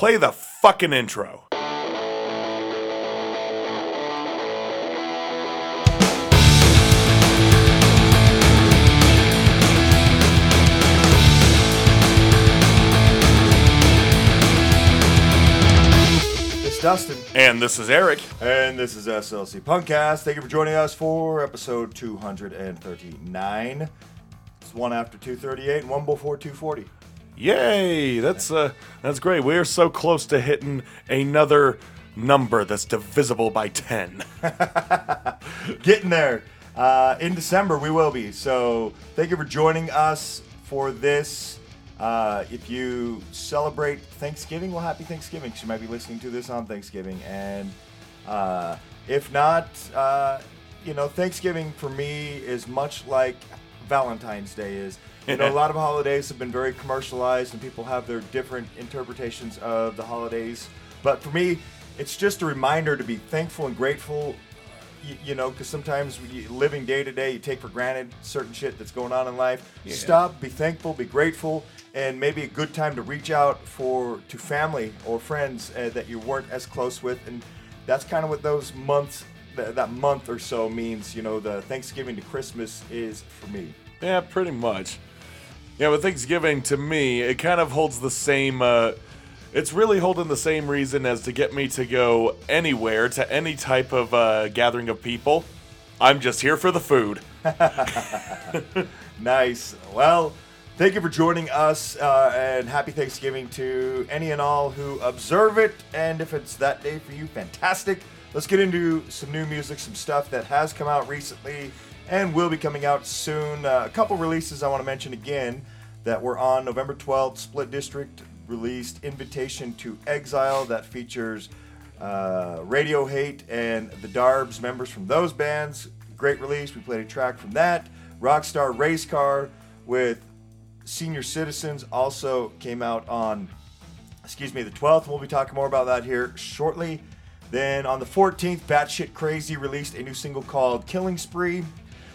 Play the fucking intro. It's Dustin. And this is Eric. And this is SLC Punkcast. Thank you for joining us for episode 239. It's one after 238 and one before 240. Yay! That's uh that's great. We're so close to hitting another number that's divisible by 10. Getting there. Uh, in December, we will be. So thank you for joining us for this. Uh, if you celebrate Thanksgiving, well, happy Thanksgiving. you might be listening to this on Thanksgiving. And uh, if not, uh, you know, Thanksgiving for me is much like Valentine's Day is. You know, a lot of holidays have been very commercialized and people have their different interpretations of the holidays. But for me, it's just a reminder to be thankful and grateful you, you know, because sometimes you, living day to day, you take for granted certain shit that's going on in life. Yeah. Stop, be thankful, be grateful, and maybe a good time to reach out for to family or friends uh, that you weren't as close with, and that's kind of what those months, th- that month or so means. You know, the Thanksgiving to Christmas is for me. yeah, pretty much. Yeah, with Thanksgiving to me, it kind of holds the same uh it's really holding the same reason as to get me to go anywhere to any type of uh, gathering of people. I'm just here for the food. Nice. Well, thank you for joining us, uh, and happy Thanksgiving to any and all who observe it. And if it's that day for you, fantastic. Let's get into some new music, some stuff that has come out recently and will be coming out soon. Uh, a couple releases I want to mention again that were on November 12th. Split District released Invitation to Exile that features uh, Radio Hate and the Darbs, members from those bands. Great release. We played a track from that. Rockstar Race Car with Senior Citizens also came out on, excuse me, the 12th. We'll be talking more about that here shortly. Then on the 14th, Batshit Crazy released a new single called Killing Spree.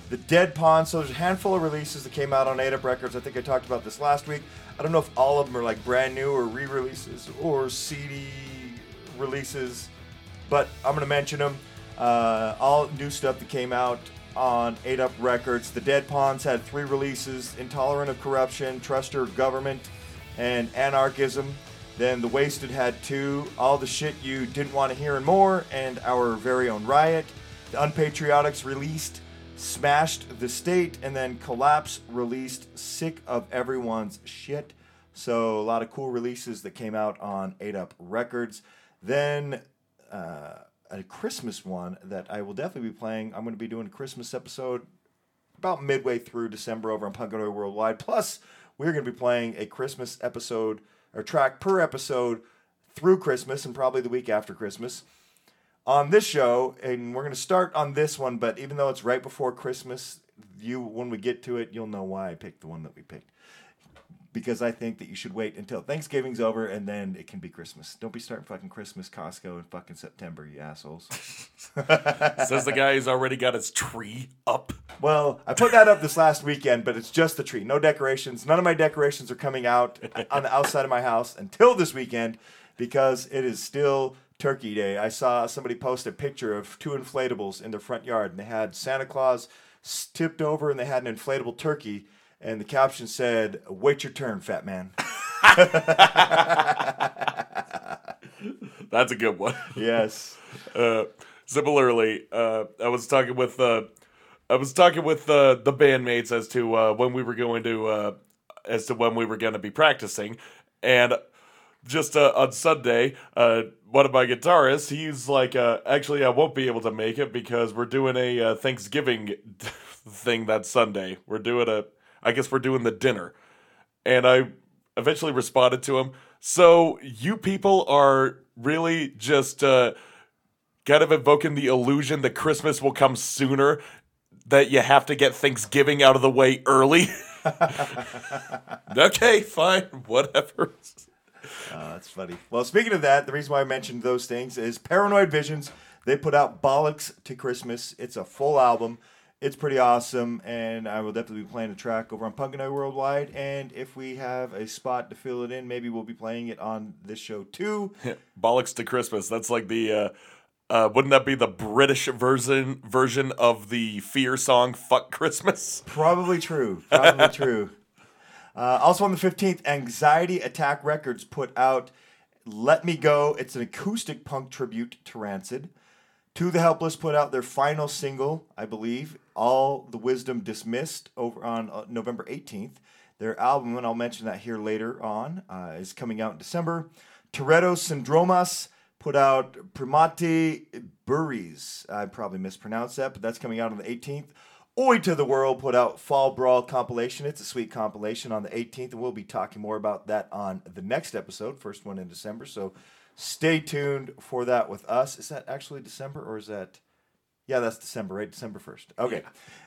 The Dead Pond. So there's a handful of releases that came out on 8 Up Records. I think I talked about this last week. I don't know if all of them are like brand new or re-releases or CD releases, but I'm gonna mention them. Uh, all new stuff that came out on 8 Up Records. The Dead Ponds had three releases: Intolerant of Corruption, Trust Your Government, and Anarchism. Then The Wasted had two: All the Shit You Didn't Want to Hear and More, and Our Very Own Riot. The Unpatriotics released Smashed the State, and then Collapse released Sick of Everyone's Shit. So a lot of cool releases that came out on 8 Up Records. Then uh, a Christmas one that I will definitely be playing. I'm going to be doing a Christmas episode about midway through December over on Punkanoi Worldwide. Plus, we're going to be playing a Christmas episode or track per episode through Christmas and probably the week after Christmas on this show. And we're going to start on this one, but even though it's right before Christmas, you when we get to it, you'll know why I picked the one that we picked. Because I think that you should wait until Thanksgiving's over and then it can be Christmas. Don't be starting fucking Christmas Costco in fucking September, you assholes. Says the guy who's already got his tree up. Well, I put that up this last weekend, but it's just the tree. No decorations. None of my decorations are coming out on the outside of my house until this weekend because it is still Turkey Day. I saw somebody post a picture of two inflatables in their front yard, and they had Santa Claus tipped over, and they had an inflatable turkey, and the caption said, "Wait your turn, fat man." That's a good one. yes. Uh, similarly, uh, I was talking with uh, I was talking with uh, the bandmates as to uh, when we were going to uh, as to when we were going to be practicing, and just uh, on Sunday, uh, one of my guitarists, he's like, uh, actually, I won't be able to make it because we're doing a uh, Thanksgiving thing that Sunday. We're doing a, I guess we're doing the dinner, and I eventually responded to him. So you people are really just uh, kind of invoking the illusion that Christmas will come sooner. That you have to get Thanksgiving out of the way early. okay, fine, whatever. Uh, that's funny. Well, speaking of that, the reason why I mentioned those things is Paranoid Visions. They put out Bollocks to Christmas. It's a full album. It's pretty awesome, and I will definitely be playing a track over on Punkanoi Worldwide. And if we have a spot to fill it in, maybe we'll be playing it on this show too. Bollocks to Christmas. That's like the. Uh, uh, wouldn't that be the British version version of the Fear song "Fuck Christmas"? Probably true. Probably true. Uh, also on the 15th, Anxiety Attack Records put out Let Me Go. It's an acoustic punk tribute to Rancid. To the Helpless put out their final single, I believe, All the Wisdom Dismissed, over on uh, November 18th. Their album, and I'll mention that here later on, uh, is coming out in December. Toretto Syndromas put out Primati Burries. I probably mispronounced that, but that's coming out on the 18th. Oi to the World put out Fall Brawl compilation. It's a sweet compilation on the 18th, and we'll be talking more about that on the next episode, first one in December. So stay tuned for that with us. Is that actually December or is that? Yeah, that's December, right? December 1st. Okay.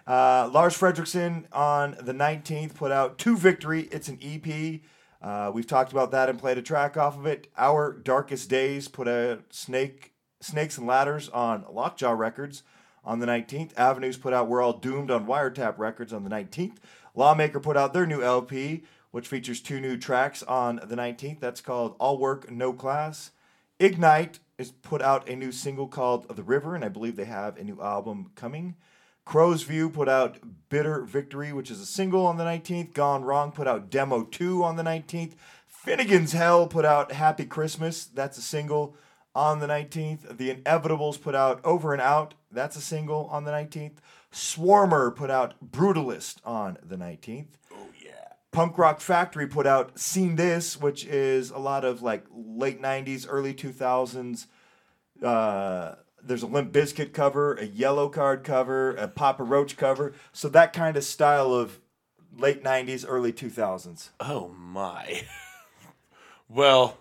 Uh, Lars Frederiksen on the 19th put out To Victory. It's an EP. Uh, we've talked about that and played a track off of it. Our Darkest Days put out Snake, Snakes and Ladders on Lockjaw Records on the 19th. Avenues put out We're All Doomed on Wiretap Records on the 19th. Lawmaker put out their new LP, which features two new tracks on the 19th. That's called All Work, No Class. Ignite is put out a new single called The River, and I believe they have a new album coming. Crow's View put out Bitter Victory, which is a single on the 19th. Gone Wrong put out Demo 2 on the 19th. Finnegan's Hell put out Happy Christmas. That's a single on the 19th. The Inevitables put out Over and Out. That's a single on the 19th. Swarmer put out Brutalist on the 19th. Punk Rock Factory put out Seen This, which is a lot of like late 90s, early 2000s. Uh, there's a Limp Bizkit cover, a Yellowcard cover, a Papa Roach cover. So that kind of style of late 90s, early 2000s. Oh my. well,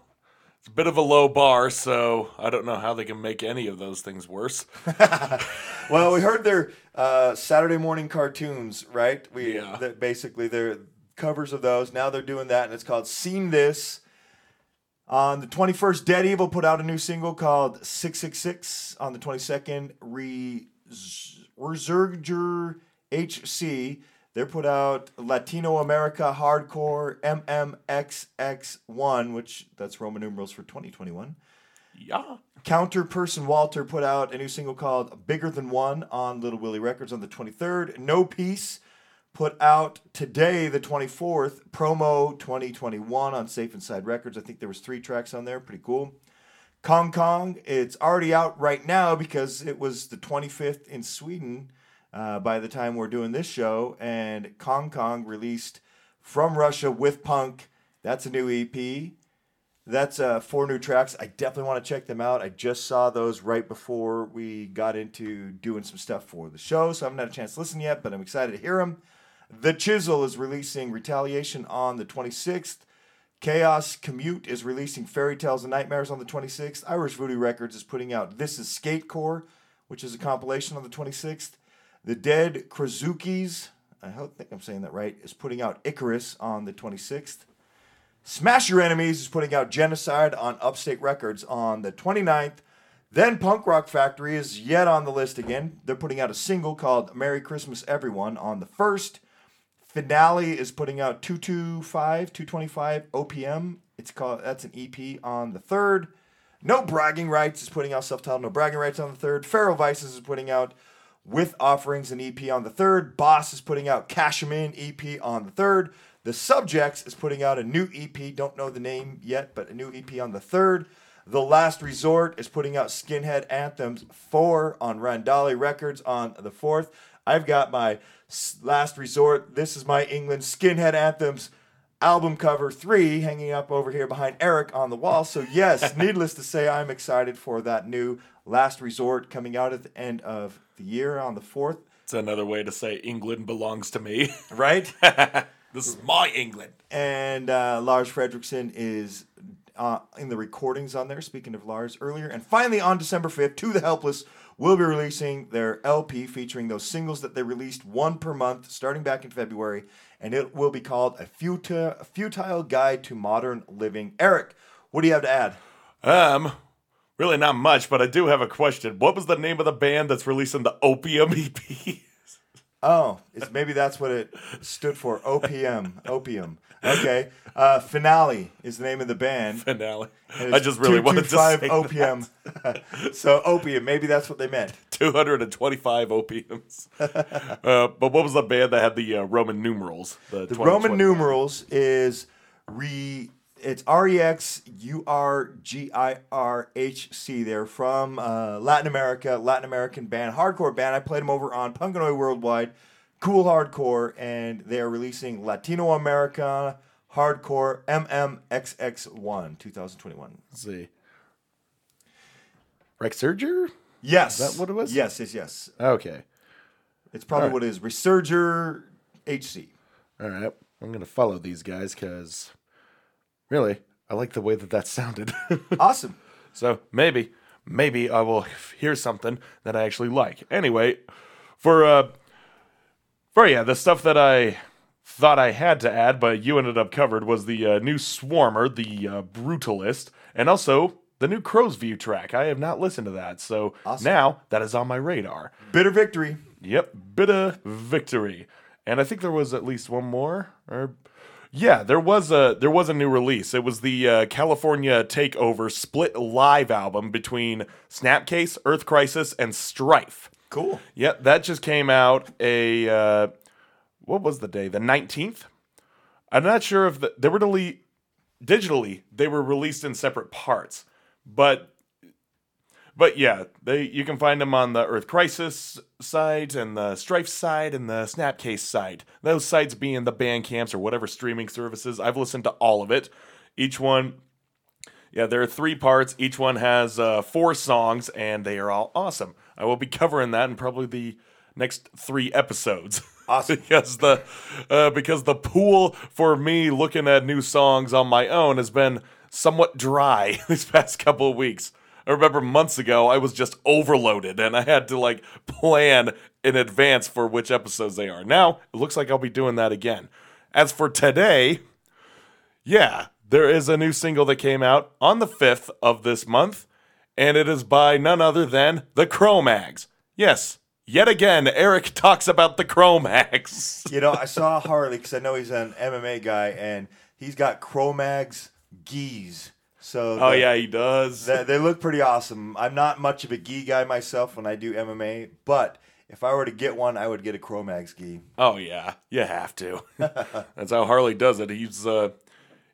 it's a bit of a low bar, so I don't know how they can make any of those things worse. Well, we heard their uh, Saturday morning cartoons, right? We Yeah. basically they're covers of those. Now they're doing that, and it's called "Seen This." On the 21st, Dead Evil put out a new single called 666. On the 22nd, Re- Resurger HC, they put out Latino America Hardcore MMXX1, which that's Roman numerals for 2021. Yeah. Counter Person Walter put out a new single called Bigger Than One on Little Willie Records on the 23rd. No Peace put out today, the 24th, promo 2021 on Safe Inside Records. I think there was three tracks on there. Pretty cool. Kong Kong, it's already out right now because it was the 25th in Sweden uh, by the time we're doing this show. And Kong Kong released From Russia with Punk. That's a new EP. That's uh, four new tracks. I definitely want to check them out. I just saw those right before we got into doing some stuff for the show, so I haven't had a chance to listen yet, but I'm excited to hear them. The Chisel is releasing Retaliation on the 26th. Chaos Commute is releasing Fairy Tales and Nightmares on the 26th. Irish Voodoo Records is putting out This is Skatecore, which is a compilation on the 26th. The Dead Krazukis, I think I'm saying that right, is putting out Icarus on the 26th. Smash Your Enemies is putting out Genocide on Upstate Records on the 29th. Then Punk Rock Factory is yet on the list again. They're putting out a single called Merry Christmas Everyone on the 1st. Finale is putting out 225, 225 OPM. It's called that's an EP on the 3rd. No Bragging Rights is putting out self-titled No Bragging Rights on the 3rd. Feral Vices is putting out With Offerings an EP on the 3rd. Boss is putting out Cash 'em In EP on the 3rd. The Subjects is putting out a new EP, don't know the name yet, but a new EP on the 3rd. The Last Resort is putting out Skinhead Anthems 4 on Randali Records on the 4th. I've got my Last Resort, This is My England Skinhead Anthems album cover 3 hanging up over here behind Eric on the wall. So, yes, needless to say, I'm excited for that new Last Resort coming out at the end of the year on the 4th, It's another way to say England belongs to me. right? this is my England. and uh, Lars Frederiksen is uh, in the recordings on there. Speaking of Lars earlier, and finally on December fifth, To the Helpless will be releasing their LP featuring those singles that they released one per month starting back in February, and it will be called a futile, futile guide to modern living. Eric, what do you have to add? Um, really not much, but I do have a question. What was the name of the band that's releasing the Opium EP? Oh, it's, maybe that's what it stood for. OPM. Opium. Okay. Uh, Finale is the name of the band. Finale. I just really wanted to 225 say OPM. so opium. Maybe that's what they meant. 225 opiums. uh, but what was the band that had the uh, Roman numerals? The, The Roman numerals is re. It's R E X U R G I R H C. They're from uh, Latin America, Latin American band, hardcore band. I played them over on Punkanoi Worldwide, cool hardcore, and they are releasing Latino Americana Hardcore MMXX1 2021. Let's see. Rexurger? Yes, Is that what it was? Yes, yes, yes. Okay. It's probably Alright. what it is. Resurger HC. All right. I'm going to follow these guys because really, I like the way that that sounded. Awesome. so maybe, maybe I will hear something that I actually like. Anyway, for, uh, for yeah, the stuff that I thought I had to add, but you ended up covered was the uh, new Swarmer, the uh, Brutalist, and also the new Crow's View track. I have not listened to that, so Awesome. now that is on my radar. Bitter victory. Yep, bitter victory. And I think there was at least one more. Or yeah, there was a there was a new release. It was the uh, California Takeover split live album between Snapcase, Earth Crisis, and Strife. Cool. Yep, that just came out a uh, what was the day? The nineteenth. I'm not sure if the, they were delete digitally. They were released in separate parts, but but yeah, they you can find them on the Earth Crisis site and the Strife side and the Snapcase site. Those sites being the Bandcamps or whatever streaming services. I've listened to all of it. Each one, yeah, there are three parts. Each one has uh, four songs, and they are all awesome. I will be covering that in probably the next three episodes. Awesome. because the uh, because the pool for me looking at new songs on my own has been somewhat dry these past couple of weeks. I remember months ago I was just overloaded and I had to like plan in advance for which episodes they are. Now it looks like I'll be doing that again. As for today, yeah, there is a new single that came out on the 5th of this month, and it is by none other than the Cro-Mags. Yes, yet again, Eric talks about the Cro-Mags. You know, I saw Harley because I know he's an MMA guy, and he's got Cro-Mags gis. So Oh the- yeah, he does. they, they look pretty awesome. I'm not much of a gi guy myself when I do MMA, but if I were to get one, I would get a Cro-Mags gi. Oh yeah, you have to. That's how Harley does it. He's uh,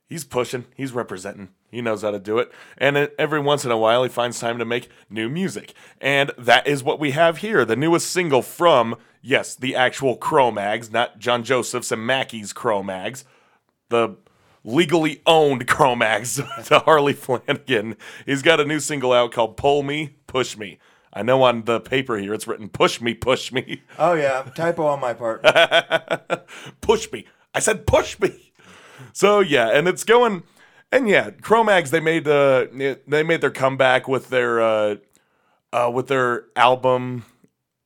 he's pushing. He's representing. He knows how to do it. And uh, every once in a while, he finds time to make new music. And that is what we have here. The newest single from yes, the actual Cro-Mags, not John Joseph's and Mackie's Cro-Mags. The legally owned Cro-Mags to Harley Flanagan. He's got a new single out called "Pull Me, Push Me." I know on the paper here it's written "Push Me, Push Me." Oh yeah, typo on my part. push me. I said push me. So yeah, and it's going and yeah, Cro-Mags they made uh they made their comeback with their uh uh with their album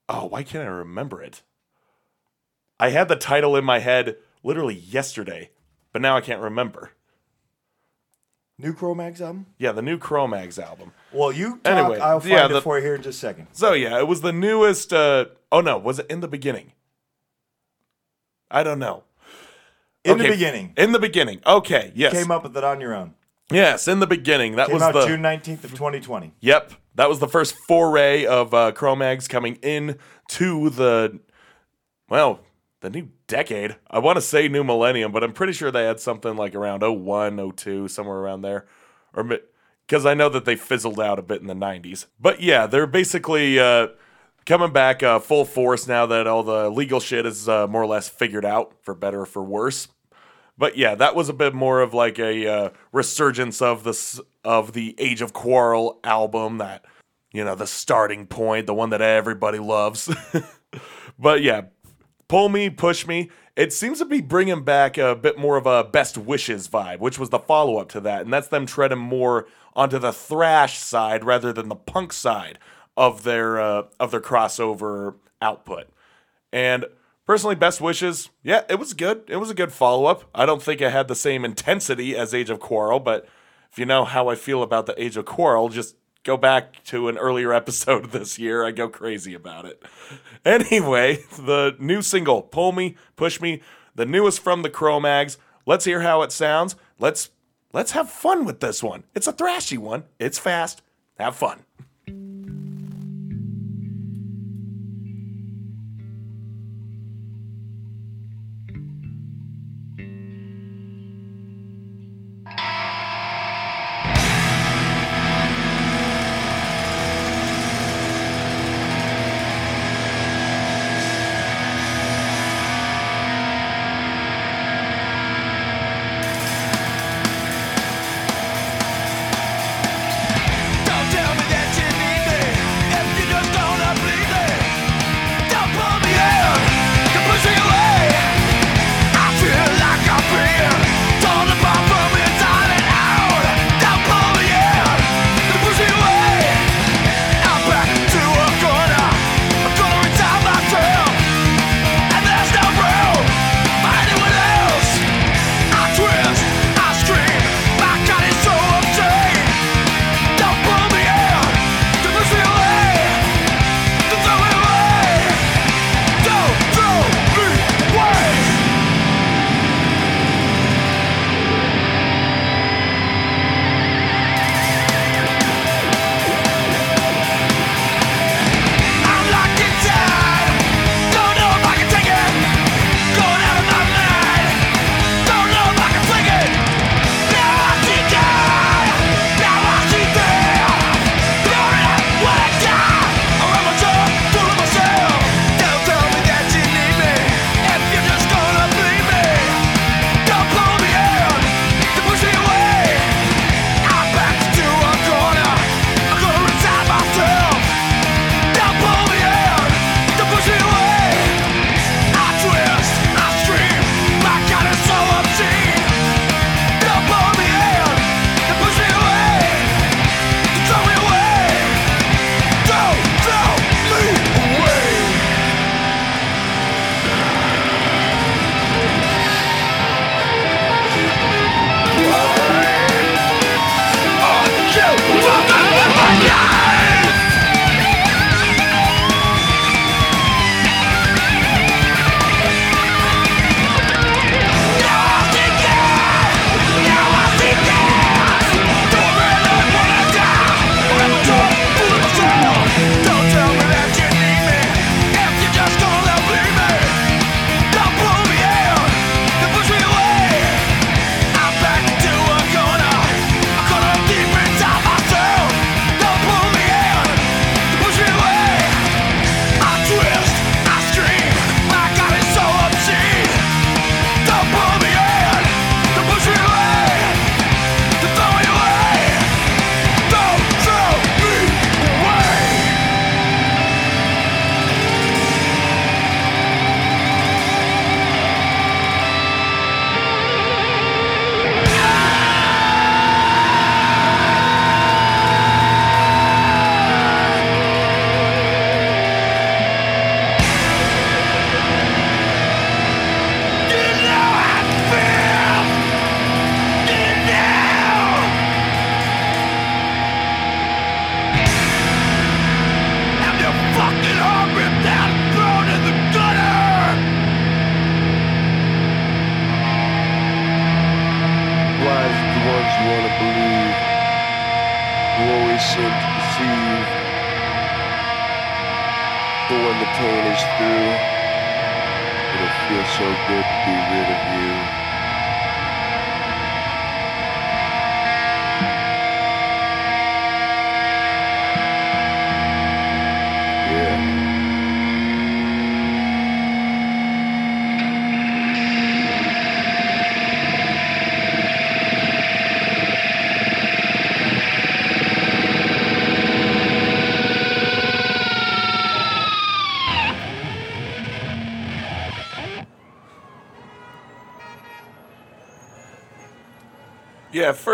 Oh, why can't I remember it? I had the title in my head literally yesterday, but now I can't remember. New Cro-Mags album? Yeah, the new Cro-Mags album. Well, you talk. Anyway, I'll find yeah, it for you here in just a second. So yeah, it was the newest uh oh no, was it in the beginning? I don't know. In Okay, the beginning, In the beginning. Okay, yes. came up with it on your own. Yes, in the beginning. That Came was out the June 19th of 2020. Yep. That was the first foray of uh, Cro-Mags coming in to the, well, the new decade. I want to say new millennium, but I'm pretty sure they had something like around 01, 02, somewhere around there. Or because I know that they fizzled out a bit in the 90s. But yeah, they're basically uh, coming back uh, full force now that all the legal shit is uh, more or less figured out, for better or for worse. But yeah, that was a bit more of like a uh, resurgence of the of the Age of Quarrel album that you know the starting point, the one that everybody loves. but yeah, pull me, push me. It seems to be bringing back a bit more of a best wishes vibe, which was the follow up to that, and that's them treading more onto the thrash side rather than the punk side of their uh, of their crossover output. And personally, best wishes, yeah, it was good. It was a good follow up. I don't think it had the same intensity as Age of Quarrel, but if you know how I feel about the Age of Quarrel, just go back to an earlier episode this year. I go crazy about it. Anyway, the new single, Pull Me, Push Me, the newest from the Cro-Mags. Let's hear how it sounds. Let's let's have fun with this one. It's a thrashy one. It's fast. Have fun. Always seem to deceive. But when the pain is through, it'll feel so good to be rid of you.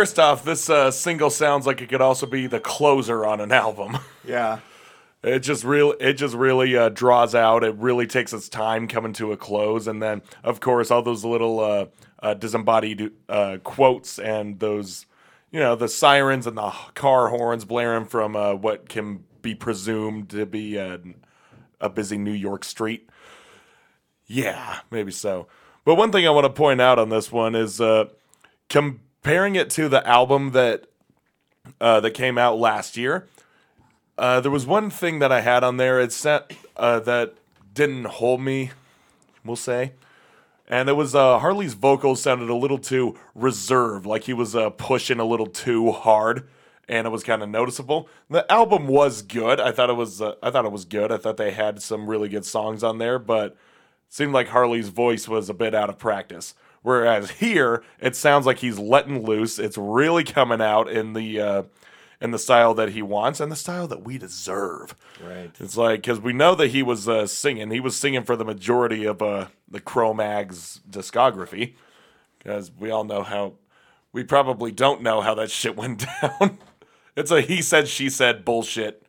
First off, this uh, single sounds like it could also be the closer on an album. Yeah. It just real it just really uh, draws out. It really takes its time coming to a close, and then of course all those little uh, uh, disembodied uh, quotes and those you know the sirens and the car horns blaring from uh, what can be presumed to be a, a busy New York street. Yeah, maybe so. But one thing I want to point out on this one is uh, comparing it to the album that uh, that came out last year. Uh, there was one thing that I had on there. It set uh, that didn't hold me. We'll say, and it was uh, Harley's vocals sounded a little too reserved, like he was uh, pushing a little too hard, and it was kind of noticeable. The album was good. I thought it was. Uh, I thought it was good. I thought they had some really good songs on there, but seemed like Harley's voice was a bit out of practice. Whereas here, it sounds like he's letting loose. It's really coming out in the uh, in the style that he wants and the style that we deserve. Right. It's like because we know that he was uh, singing. He was singing for the majority of uh, the Cro-Mags discography. Because we all know how. We probably don't know how that shit went down. it's a he said she said bullshit.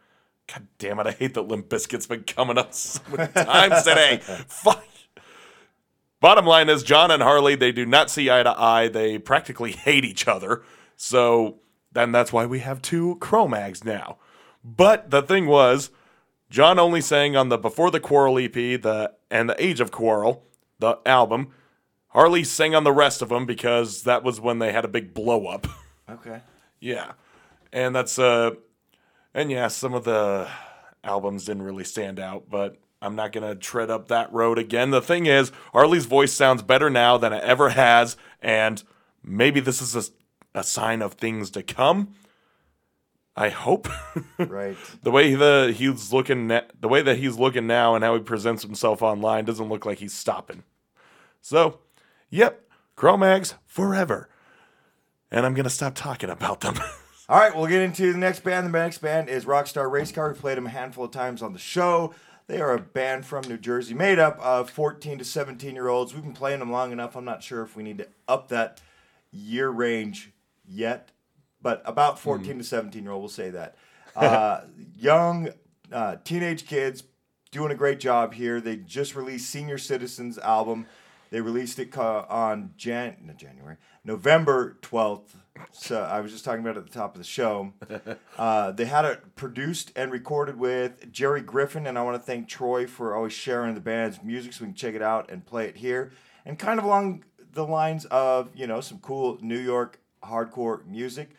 God damn it! I hate that Limp Bizkit's been coming up so many times today. Fuck. Bottom line is, John and Harley, they do not see eye to eye. They practically hate each other. So then that's why we have two Cro-Mags now. But the thing was, John only sang on the Before the Quarrel EP, the and the Age of Quarrel, the album. Harley sang on the rest of them because that was when they had a big blow up. Okay. yeah, and that's uh, and yeah, some of the albums didn't really stand out, but I'm not gonna tread up that road again. The thing is, Harley's voice sounds better now than it ever has, and maybe this is a, a sign of things to come. I hope. Right. the way the he's looking, na- the way that he's looking now, and how he presents himself online doesn't look like he's stopping. So, yep, Cro-Mags forever, and I'm gonna stop talking about them. All right, we'll get into the next band. The next band is Rockstar Race Car. We played them a handful of times on the show. They are a band from New Jersey, made up of 14 to 17 year olds. We've been playing them long enough. I'm not sure if we need to up that year range yet, but about 14 to 17 year old, we'll say that. Uh, young uh, teenage kids doing a great job here. They just released Senior Citizens album. They released it on Jan- no, January, November 12th. So I was just talking about it at the top of the show. Uh, they had it produced and recorded with Jerry Griffin, and I want to thank Troy for always sharing the band's music so we can check it out and play it here. And kind of along the lines of, you know, some cool New York hardcore music.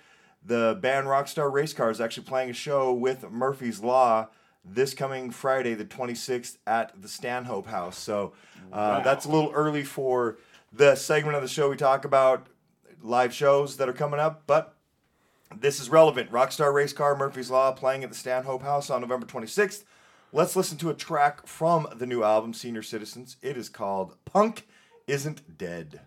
The band Rockstar Racecar is actually playing a show with Murphy's Law this coming Friday, the 26th, at the Stanhope House. So uh, that's a little early for the segment of the show we talk about live shows that are coming up, but this is relevant. Rockstar Race Car, Murphy's Law, playing at the Stanhope House on November 26th. Let's listen to a track from the new album, Senior Citizens. It is called Punk Isn't Dead.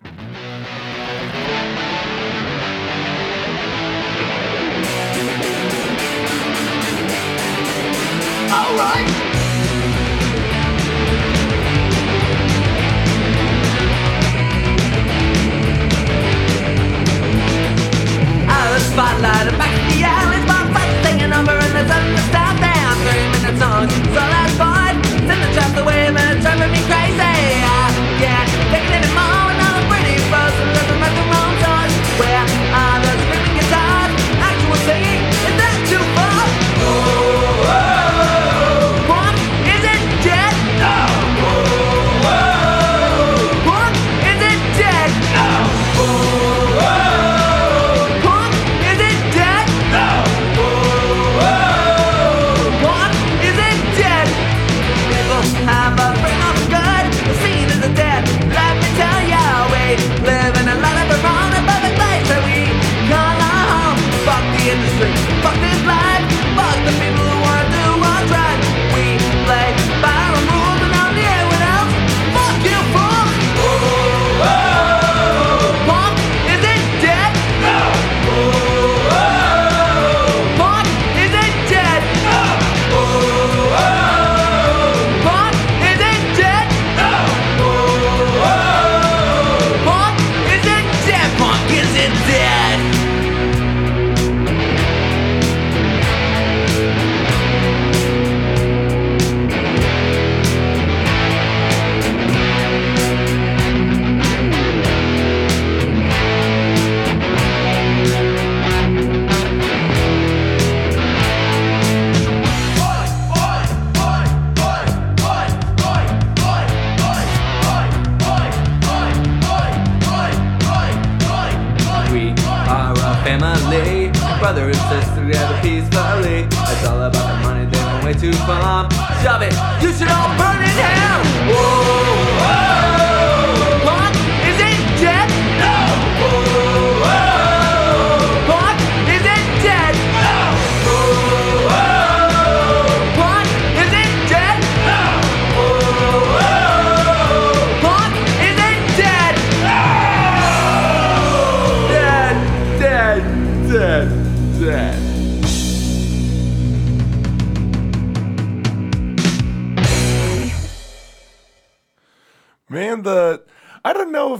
Out of the spotlight, and back to the alleys, bomb fights taking over, and the sun will stop. Three minute songs, so that's fine. Send the trap away, It's all about the money, they went way too far. Shove it, you should all burn in hell. Whoa.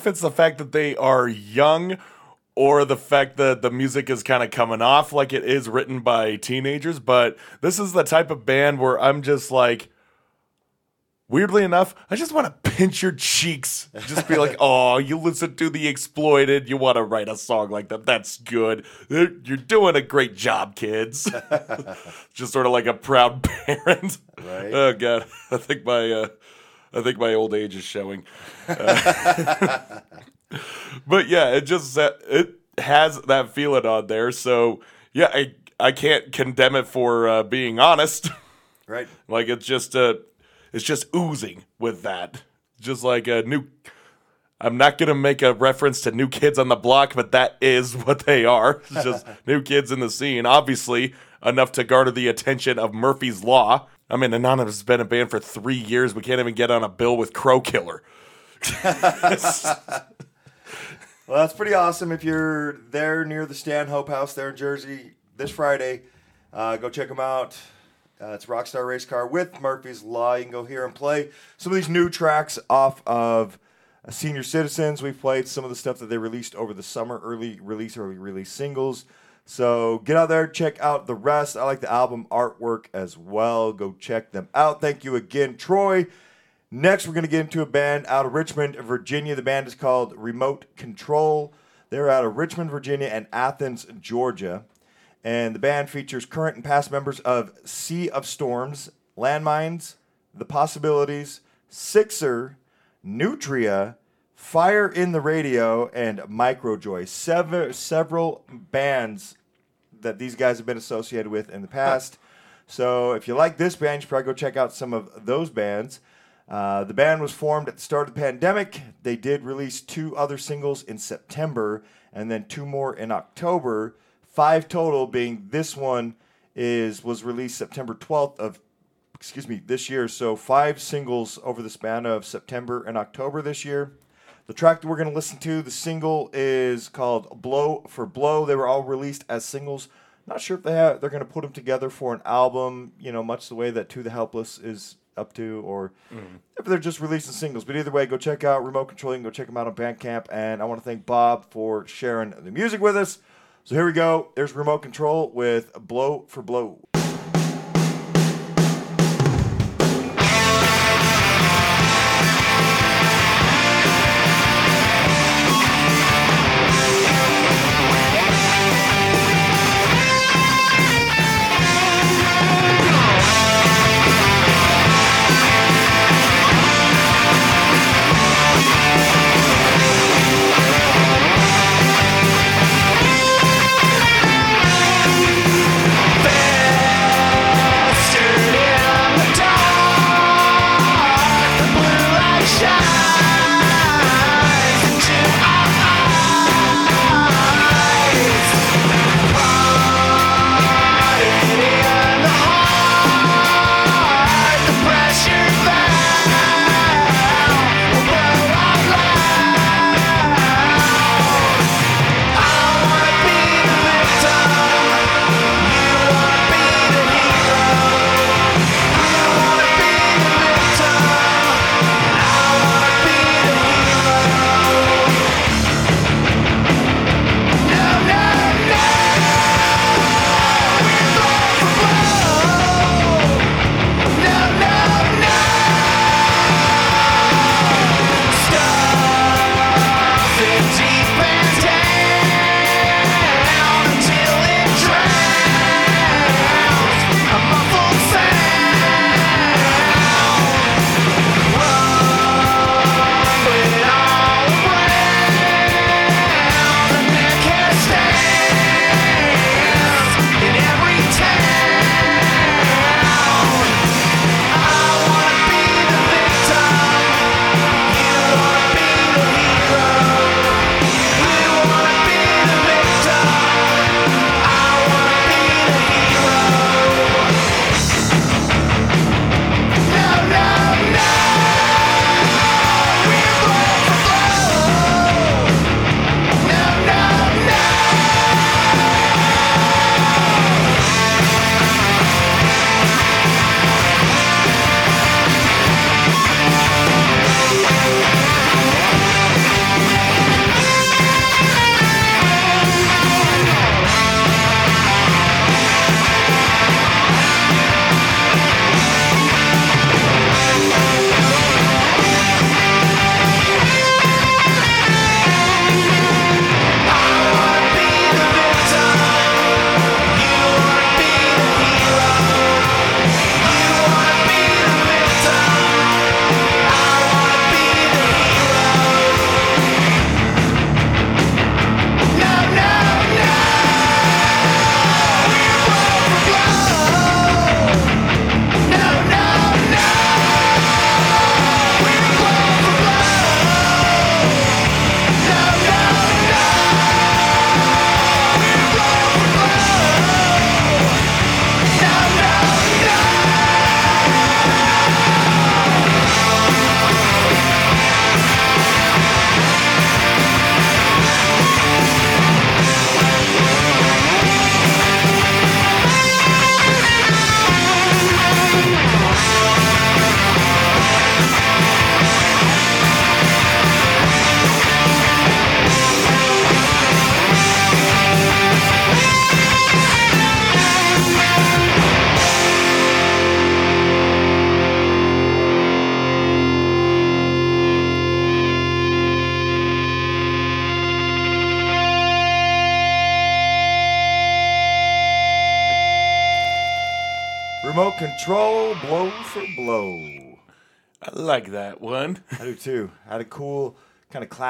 It's the fact that they are young or the fact that the music is kind of coming off like it is written by teenagers, but this is the type of band where I'm just like weirdly enough, I just want to pinch your cheeks. Just be like, "Oh, you listen to the exploited, you want to write a song like that. That's good. You're doing a great job, kids." just sort of like a proud parent. Right. Oh god, I think my uh I think my old age is showing. Uh, but yeah, it just it has that feeling on there. So yeah, I I can't condemn it for uh, being honest. Right. like it's just uh it's just oozing with that. Just like a new. I'm not gonna make a reference to new kids on the block, but that is what they are. It's just new kids in the scene. Obviously, enough to garner the attention of Murphy's Law. I mean, Anonymous has been a band for three years. We can't even get on a bill with Crow Killer. Well, that's pretty awesome. If you're there near the Stanhope House there in Jersey this Friday, uh, go check them out. Uh, it's Rockstar Race Car with Murphy's Law. You can go hear and play some of these new tracks off of Senior Citizens. We've played some of the stuff that they released over the summer, early release, early release singles. So get out there, check out the rest. I like the album artwork as well. Go check them out. Thank you again, Troy. Next, we're going to get into a band out of Richmond, Virginia. The band is called Remote Control. They're out of Richmond, Virginia, and Athens, Georgia. And the band features current and past members of Sea of Storms, Landmines, The Possibilities, Sixer, Nutria, Fire in the Radio, and Microjoy. Sever- several bands that these guys have been associated with in the past. So if you like this band, you should probably go check out some of those bands. Uh, the band was formed at the start of the pandemic. They did release two other singles in September and then two more in October. Five total, being this one is was released September 12th of excuse me this year. So five singles over the span of September and October this year. The track that we're going to listen to, the single is called "Blow for Blow." They were all released as singles. Not sure if they have, they're going to put them together for an album. You know, much the way that "To the Helpless" is up to, or mm. if they're just releasing singles. But either way, go check out Remote Control. You can go check them out on Bandcamp. And I want to thank Bob for sharing the music with us. So here we go. There's Remote Control with "Blow for Blow."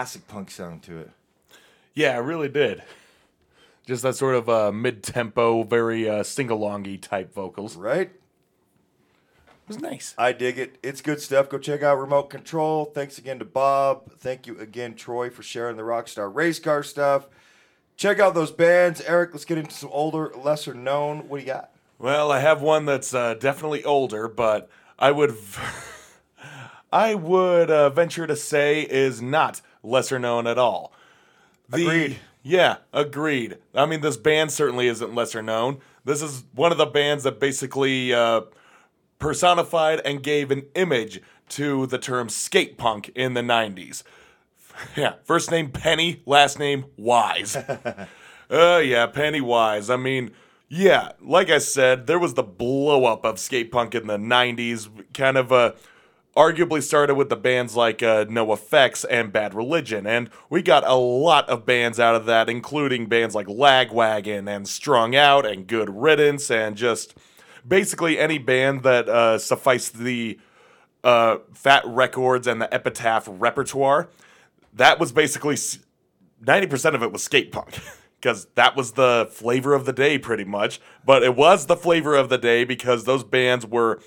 Classic punk sound to it. Yeah, I really did. Just that sort of uh, mid-tempo, very uh, sing-alongy type vocals. Right? It was nice. I dig it. It's good stuff. Go check out Remote Control. Thanks again to Bob. Thank you again, Troy, for sharing the Rockstar Race Car stuff. Check out those bands. Eric, let's get into some older, lesser known. What do you got? Well, I have one that's uh, definitely older, but I would, v- I would uh, venture to say is not lesser known at all. The- Agreed. Yeah, agreed. I mean, this band certainly isn't lesser known. This is one of the bands that basically uh, personified and gave an image to the term skate punk in the 90s. Yeah, first name Penny, last name Wise. Oh, yeah, Pennywise. I mean, yeah, like I said, there was the blow up of skate punk in the 90s, kind of uh, arguably started with the bands like uh, NOFX and Bad Religion. And we got a lot of bands out of that, including bands like Lagwagon and Strung Out and Good Riddance, and just basically any band that uh, sufficed the uh, Fat Wreck Chords and the Epitaph repertoire. That was basically 90% of it was skate punk because that was the flavor of the day pretty much but it was the flavor of the day because those bands were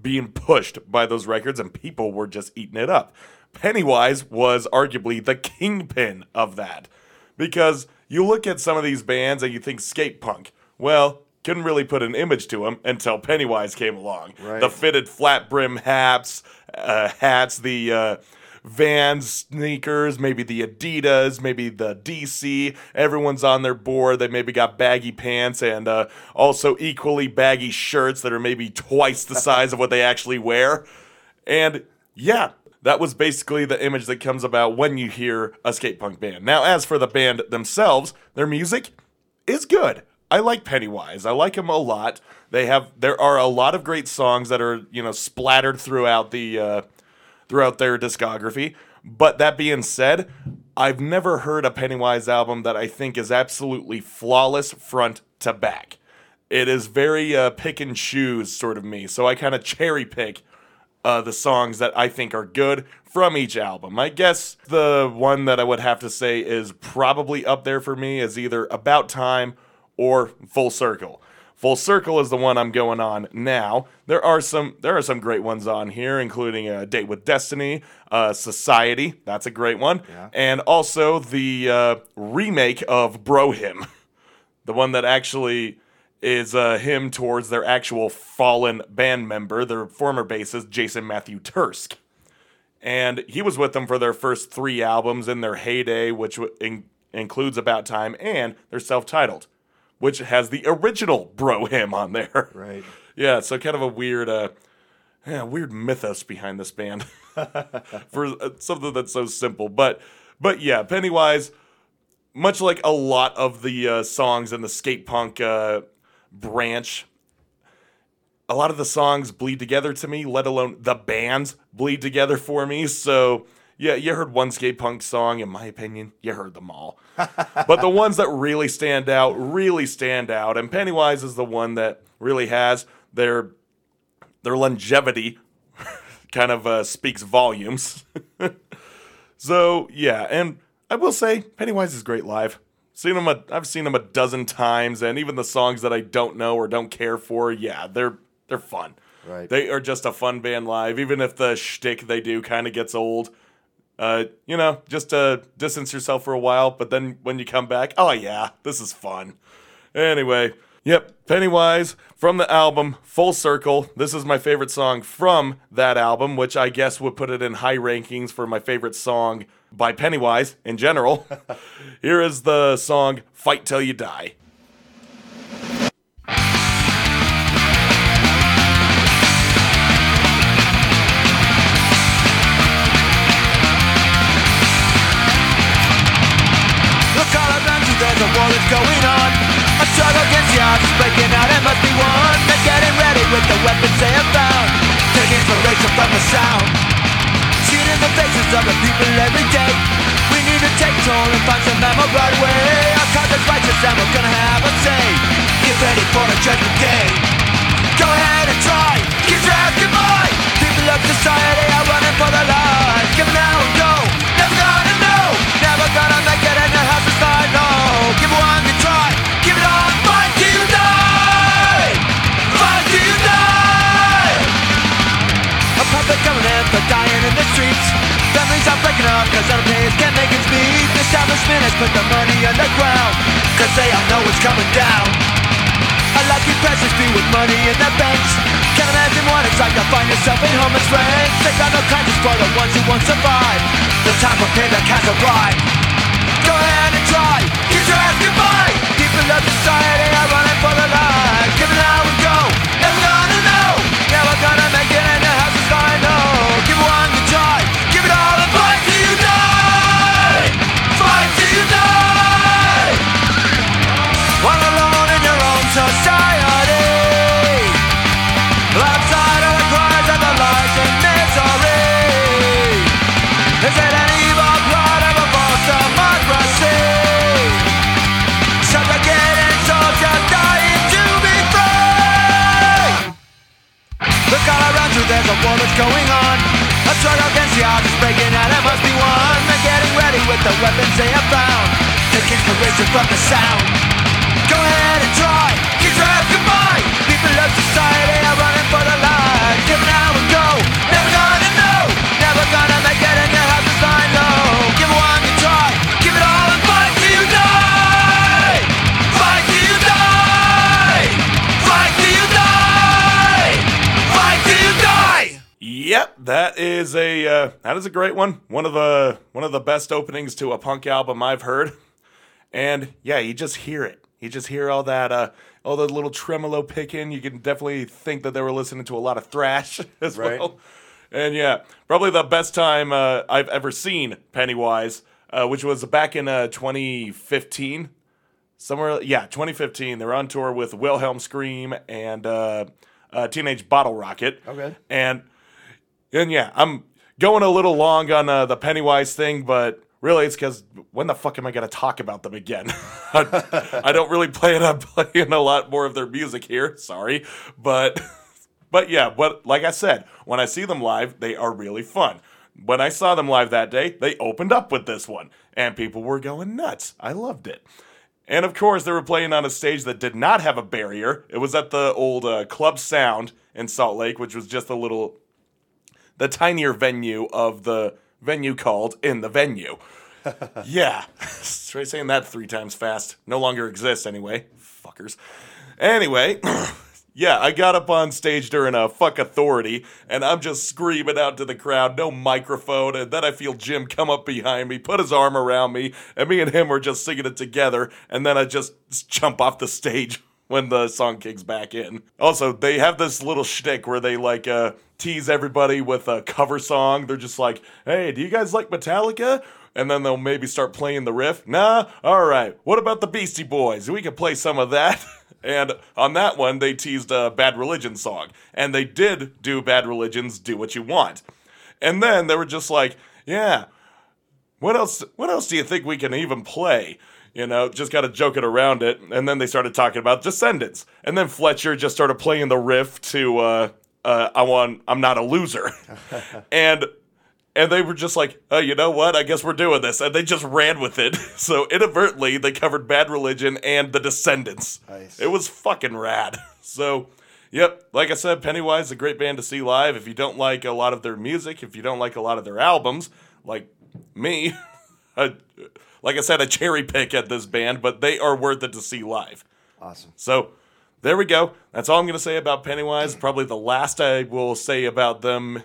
being pushed by those records and people were just eating it up. Pennywise was arguably the kingpin of that. Because you look at some of these bands and you think skate punk. Well couldn't really put an image to them until pennywise came along. Right. the fitted flat brim hats uh, hats the uh, Vans sneakers, maybe the Adidas, maybe the DC. Everyone's on their board. They maybe got baggy pants and uh, also equally baggy shirts that are maybe twice the size of what they actually wear. And yeah, that was basically the image that comes about when you hear a skate punk band. Now, as for the band themselves, their music is good. I like Pennywise. I like them a lot. They have there are a lot of great songs that are you know splattered throughout the uh, throughout their discography. But that being said, I've never heard a Pennywise album that I think is absolutely flawless front to back. It is very uh, pick and choose sort of me. So I kind of cherry pick uh, the songs that I think are good from each album. I guess the one that I would have to say is probably up there for me is either About Time or Full Circle. Full Circle is the one I'm going on now. There are some there are some great ones on here, including uh, Date with Destiny, uh, Society. That's a great one, Yeah. and also the uh, remake of Bro Hymn, the one that actually is uh, hymn towards their actual fallen band member, their former bassist Jason Matthew Thirsk and he was with them for their first three albums in their heyday, which in- includes About Time and their self-titled, which has the original Bro Hymn on there. Right. Yeah, so kind of a weird, uh, yeah, weird mythos behind this band for uh, something that's so simple. But, but yeah, Pennywise, much like a lot of the uh, songs in the skate punk uh, branch, a lot of the songs bleed together to me, let alone the bands bleed together for me. So, yeah, you heard one skate punk song, in my opinion, you heard them all. but the ones that really stand out, really stand out. And Pennywise is the one that really has their their longevity kind of uh, speaks volumes. so, yeah, and I will say Pennywise is great live. Seen him a, I've seen them a dozen times, and even the songs that I don't know or don't care for, yeah, they're they're fun. Right. They are just a fun band live, even if the shtick they do kind of gets old. Uh, you know, just to distance yourself for a while, but then when you come back, oh yeah, this is fun. Anyway, yep, Pennywise from the album Full Circle. This is my favorite song from that album, which I guess would put it in high rankings for my favorite song by Pennywise in general. Here is the song Fight Till You Die. is going on. A struggle against the odds is breaking out and must be won. They're getting ready with the weapons they have found. Take inspiration from the sound. Seen in the faces of the people every day. We need to take toll and find some ammo right away. Our cause is righteous and we're gonna have a say. Get ready for the judgment day. Go ahead and try, get trapped, goodbye People of society are running for their lives. Give now, and go, never gonna know. Never gonna make it and the house is Cause MPs can't make meet The establishment has put the money Cause they all know it's coming down. Unlucky peasants be with money in their banks. Can't imagine what it's like to find yourself in homeless ranks They got no kindness for the ones who won't survive. The time of payback has arrived. Go ahead try, kiss your ass goodbye. People of society are running for their lives. Give it a war that's going on. A struggle against the odds is breaking out, it must be won. They're getting ready with the weapons they have found. Take inspiration from the sound. Go ahead and try, kiss your ass goodbye. People of society are running for their lives. Give it how that is a uh, that is a great one. One of the one of the best openings to a punk album I've heard. And yeah, you just hear it. You just hear all that uh all the little tremolo picking. You can definitely think that they were listening to a lot of thrash as Right. well. And yeah, probably the best time uh, I've ever seen Pennywise, uh, which was back in uh, 2015 somewhere yeah 2015 they're on tour with wilhelm scream and uh, uh, teenage bottle rocket Okay. and and yeah i'm going a little long on uh, the pennywise thing but really it's because when the fuck am i going to talk about them again? I, don't really plan on playing a lot more of their music here sorry. But but yeah but like i said when i see them live they are really fun. When i saw them live that day they opened up with this one and people were going nuts. I loved it. And of course, they were playing on a stage that did not have a barrier. It was at the old uh, Club Sound in Salt Lake, which was just a little, the tinier venue of the venue called In the Venue. yeah. Try saying that three times fast. No longer exists anyway. Fuckers. Anyway. Yeah, I got up on stage during a fuck authority, and I'm just screaming out to the crowd, no microphone, and then I feel Jim come up behind me, put his arm around me, and me and him were just singing it together, and then I just jump off the stage when the song kicks back in. Also, they have this little shtick where they like uh, tease everybody with a cover song. They're just like, "Hey, do you guys like Metallica?" And then they'll maybe start playing the riff. Nah, all right. What about the Beastie Boys? We can play some of that. And on that one, they teased a Bad Religion song. And they did do Bad Religion's Do What You Want. And then they were just like, yeah, what else what else do you think we can even play? You know, just to joke it around it. And then they started talking about Descendants. And then Fletcher just started playing the riff to uh, uh, I want I'm not a loser. and and they were just like, oh, you know what? I guess we're doing this. And they just ran with it. So inadvertently, they covered Bad Religion and The Descendants. Nice. It was fucking rad. So, yep, like I said, Pennywise is a great band to see live. If you don't like a lot of their music, if you don't like a lot of their albums, like me, I, like I said, I cherry pick at this band, but they are worth it to see live. Awesome. So there we go. That's all I'm going to say about Pennywise. Probably the last I will say about them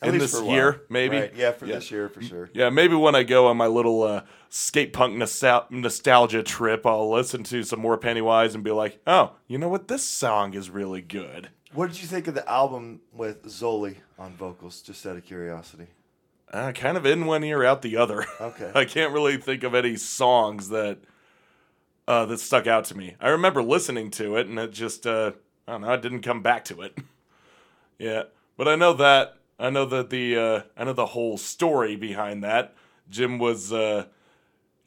At in this for a while. year, maybe. Right, Yeah, for Yeah. this year for sure. Yeah, maybe when I go on my little uh, skate punk nostal- nostalgia trip, I'll listen to some more Pennywise and be like, oh, you know what? This song is really good. What did you think of the album with Zoli on vocals? Just out of curiosity. Uh, kind of in one ear, out the other. Okay. I can't really think of any songs that uh, that stuck out to me. I remember listening to it, and it just uh, I don't know, I didn't come back to it. yeah, but I know that I know that the uh, I know the whole story behind that. Jim was uh,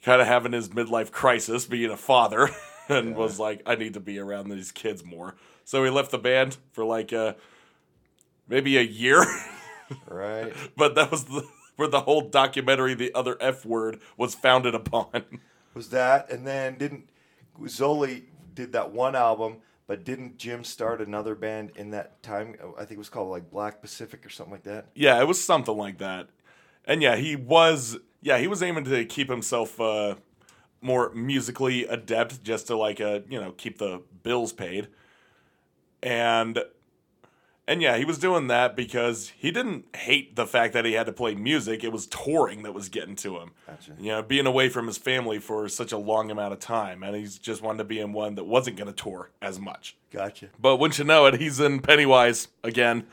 kind of having his midlife crisis, being a father, and was like, I need to be around these kids more. So he left the band for like uh, maybe a year. Right. but that was the, where the whole documentary, the other F word, was founded upon. was that and then didn't Zoli did that one album, but didn't Jim start another band in that time? I think it was called like Black Pacific or something like that. yeah, it was something like that. and yeah, he was yeah he was aiming to keep himself uh, more musically adept, just to like uh you know keep the bills paid, and and yeah, he was doing that because he didn't hate the fact that he had to play music. It was touring that was getting to him. Gotcha. You know, being away from his family for such a long amount of time, and he's just wanted to be in one that wasn't going to tour as much. Gotcha. But wouldn't you know it, he's in Pennywise again.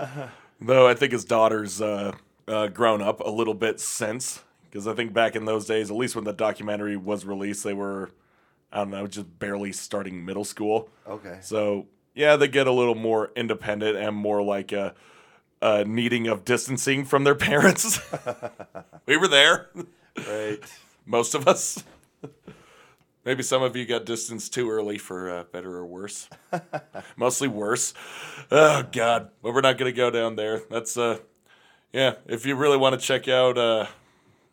Though I think his daughter's uh, uh, grown up a little bit since. Because I think back in those days, at least when the documentary was released, they were, I don't know, just barely starting middle school. Okay. So, yeah, they get a little more independent and more like a, a needing of distancing from their parents. we were there, Right. most of us. Maybe some of you got distanced too early for uh, better or worse. Mostly worse. Oh God! But we're not gonna go down there. That's uh, yeah. If you really want to check out uh,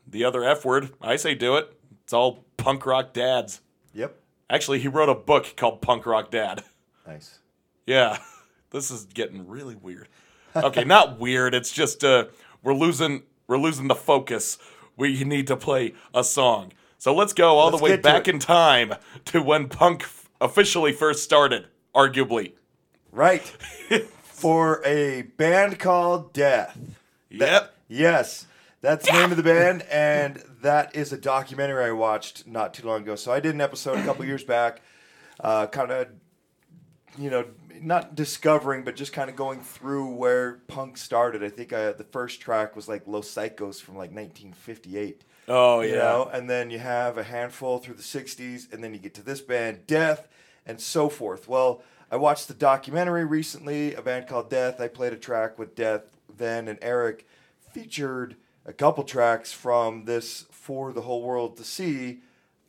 the other F word, I say do it. It's all punk rock dads. Yep. Actually, he wrote a book called Punk Rock Dad. Nice. Yeah, this is getting really weird. Okay, not weird. It's just uh, we're losing we're losing the focus. We need to play a song. So let's go all Let's the way back it. in time to when punk f- officially first started, arguably. Right. For a band called Death. Yep. Yes, that's the name of the band, and that is a documentary I watched not too long ago. So I did an episode a couple years back, uh, kind of, you know, not discovering, but just kind of going through where punk started. I think uh, the first track was like Los Saicos from like 1958. Oh You yeah. know, and then you have a handful through the 60s, and then you get to this band, Death, and so forth. Well, I watched the documentary recently, a band called Death. I played a track with Death then, and Eric featured a couple tracks from this For the Whole World to See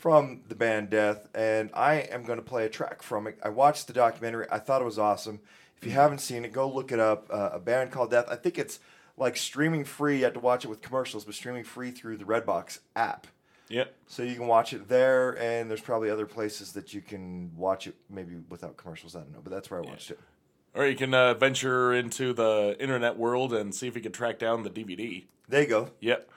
from the band Death, and I am going to play a track from it. I watched the documentary, I thought it was awesome. If you haven't seen it, go look it up. Uh, a band called Death. I think it's like streaming free. You have to watch it with commercials, but streaming free through the Redbox app. Yep. So you can watch it there, and there's probably other places that you can watch it maybe without commercials. I don't know, but that's where I watched it. Or you can uh, venture into the internet world and see if you can track down the DVD. There you go. Yep.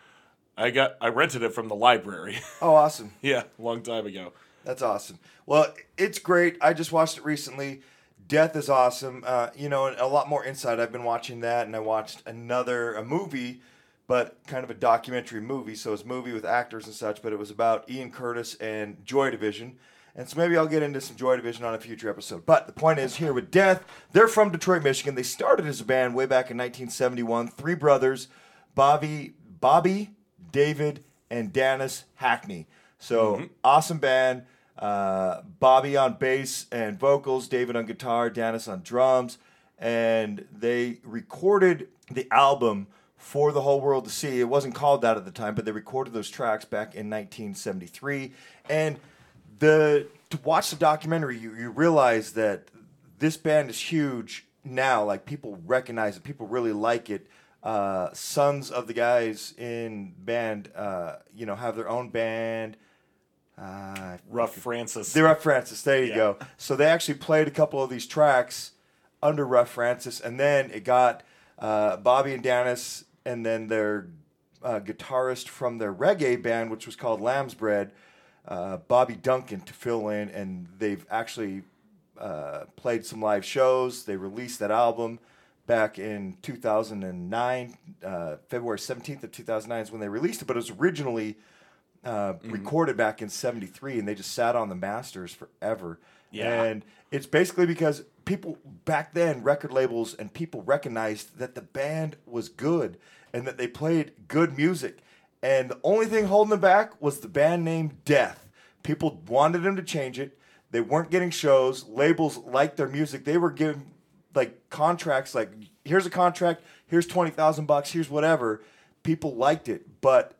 I got I rented it from the library. Oh, awesome. yeah, long time ago. That's awesome. Well, it's great. I just watched it recently. Death is awesome. Uh, you know, a lot more insight. I've been watching that, and I watched another a movie, but kind of a documentary movie. So it's a movie with actors and such, but it was about Ian Curtis and Joy Division. And so maybe I'll get into some Joy Division on a future episode. But the point is, here with Death, they're from Detroit, Michigan. They started as a band way back in 1971. Three brothers, Bobby, Bobby, David, and Dennis Hackney. So awesome band. Uh, Bobby on bass and vocals, David on guitar, Dennis on drums, and they recorded the album for the whole world to see. It wasn't called that at the time, but they recorded those tracks back in 1973. And the to watch the documentary, you, you realize that this band is huge now. Like people recognize it, people really like it. Uh, sons of the guys in band, uh, you know, have their own band. Uh, Rough Francis. they're Rough Francis. There you Yeah. go. So they actually played a couple of these tracks under Rough Francis, and then it got uh, Bobby and Dennis, and then their uh, guitarist from their reggae band, which was called Lamb's Bread, uh, Bobby Duncan, to fill in, and they've actually uh, played some live shows. They released that album back in 2009, uh, February 17th of 2009 is when they released it, but it was originally uh, recorded back in 73 and they just sat on the masters forever. Yeah. And it's basically because people back then, record labels and people recognized that the band was good and that they played good music. And the only thing holding them back was the band name Death. People wanted them to change it. They weren't getting shows. Labels liked their music. They were giving like contracts like here's a contract, here's 20,000 bucks, here's whatever. People liked it, but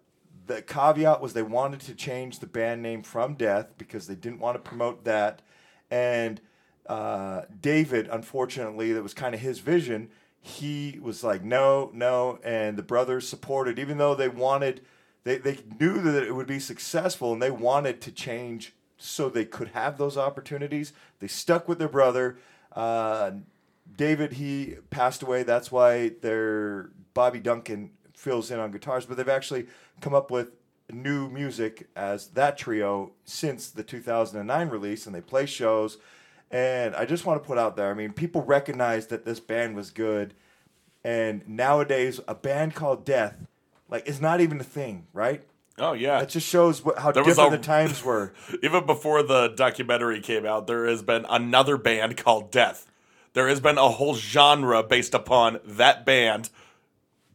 the caveat was they wanted to change the band name from Death because they didn't want to promote that. And uh, David, unfortunately, that was kind of his vision. He was like, no, no. And the brothers supported, even though they wanted, they, they knew that it would be successful and they wanted to change so they could have those opportunities. They stuck with their brother. Uh, David, he passed away. That's why their Bobby Duncan fills in on guitars, but they've actually come up with new music as that trio since the 2009 release, and they play shows. And I just want to put out there, I mean, people recognize that this band was good, and nowadays a band called Death, like, is not even a thing, right? Oh yeah. That just shows what, how There different a- the times were. Even before the documentary came out, there has been another band called Death. There has been a whole genre based upon that band,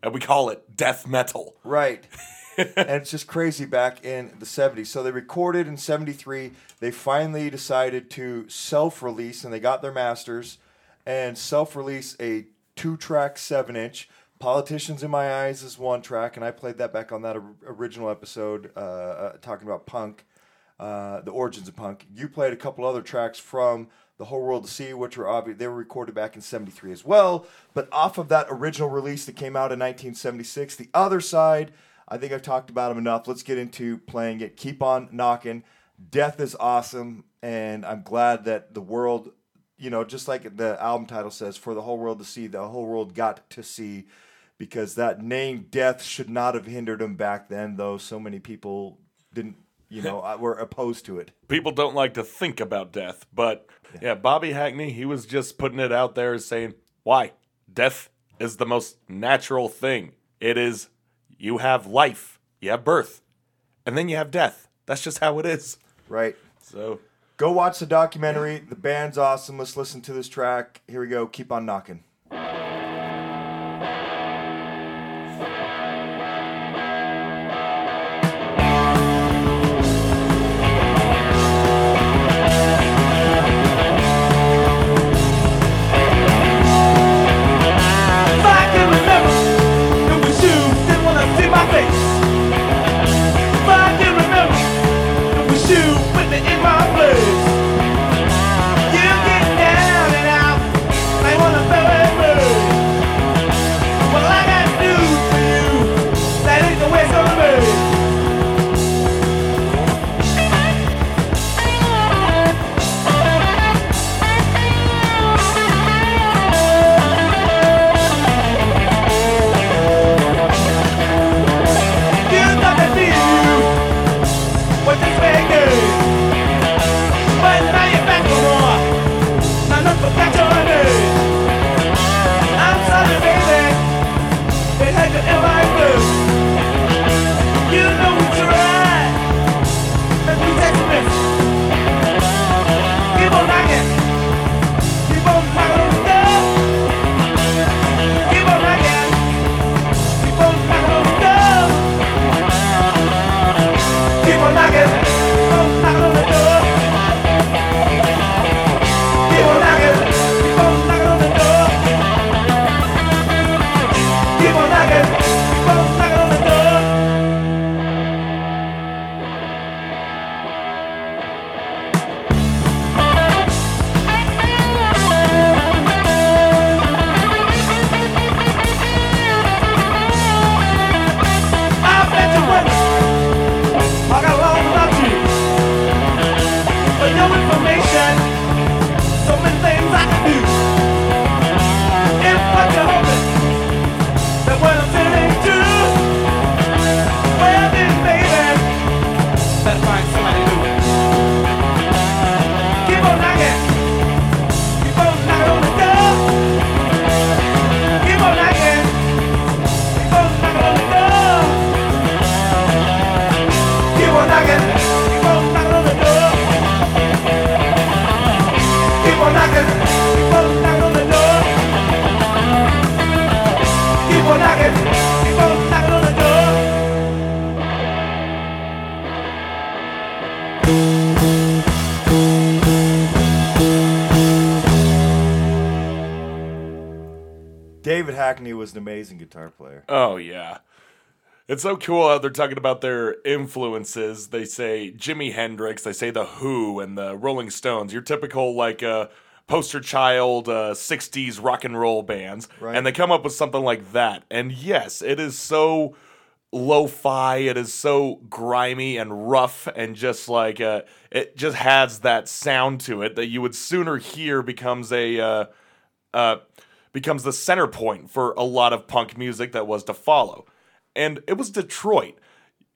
and we call it death metal. Right. and it's just crazy back in the 70s. So they recorded in 73. They finally decided to self release, and they got their masters and self release a two track, seven inch. Politicians in My Eyes is one track, and I played that back on that original episode uh, uh, talking about punk, uh, the origins of punk. You played a couple other tracks from The Whole World to See, which were obvious. They were recorded back in 73 as well. But off of that original release that came out in 1976, the other side, I think I've talked about them enough. Let's get into playing it. Keep on knocking. Death is awesome, and I'm glad that the world, you know, just like the album title says, for the whole world to see, the whole world got to see, because that name Death should not have hindered them back then, though so many people didn't, you know, we're opposed to it. People don't like to think about death, but yeah, Bobby Hackney, he was just putting it out there saying, why? Death is the most natural thing. It is, you have life, you have birth, and then you have death. That's just how it is. Right. So, Go watch the documentary. The band's awesome. Let's listen to this track. Here we go. Keep on knocking. It's so cool how they're talking about their influences. They say Jimi Hendrix, they say The Who and the Rolling Stones, your typical like uh, poster child uh, 60s rock and roll bands. Right. And they come up with something like that. And yes, it is so lo-fi, it is so grimy and rough and just like uh, it just has that sound to it that you would sooner hear becomes a uh, uh, becomes the center point for a lot of punk music that was to follow. And it was Detroit,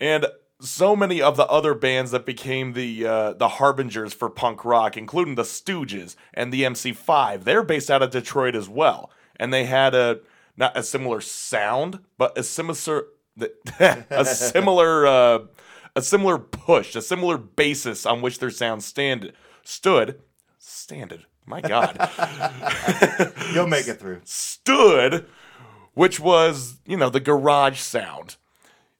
and so many of the other bands that became the uh, the harbingers for punk rock, including the Stooges and the MC5, they're based out of Detroit as well, and they had a not a similar sound, but a similar a similar uh, a similar push, a similar basis on which their sound stand stood. Standard. My God. You'll make it through. stood, which was, you know, the garage sound.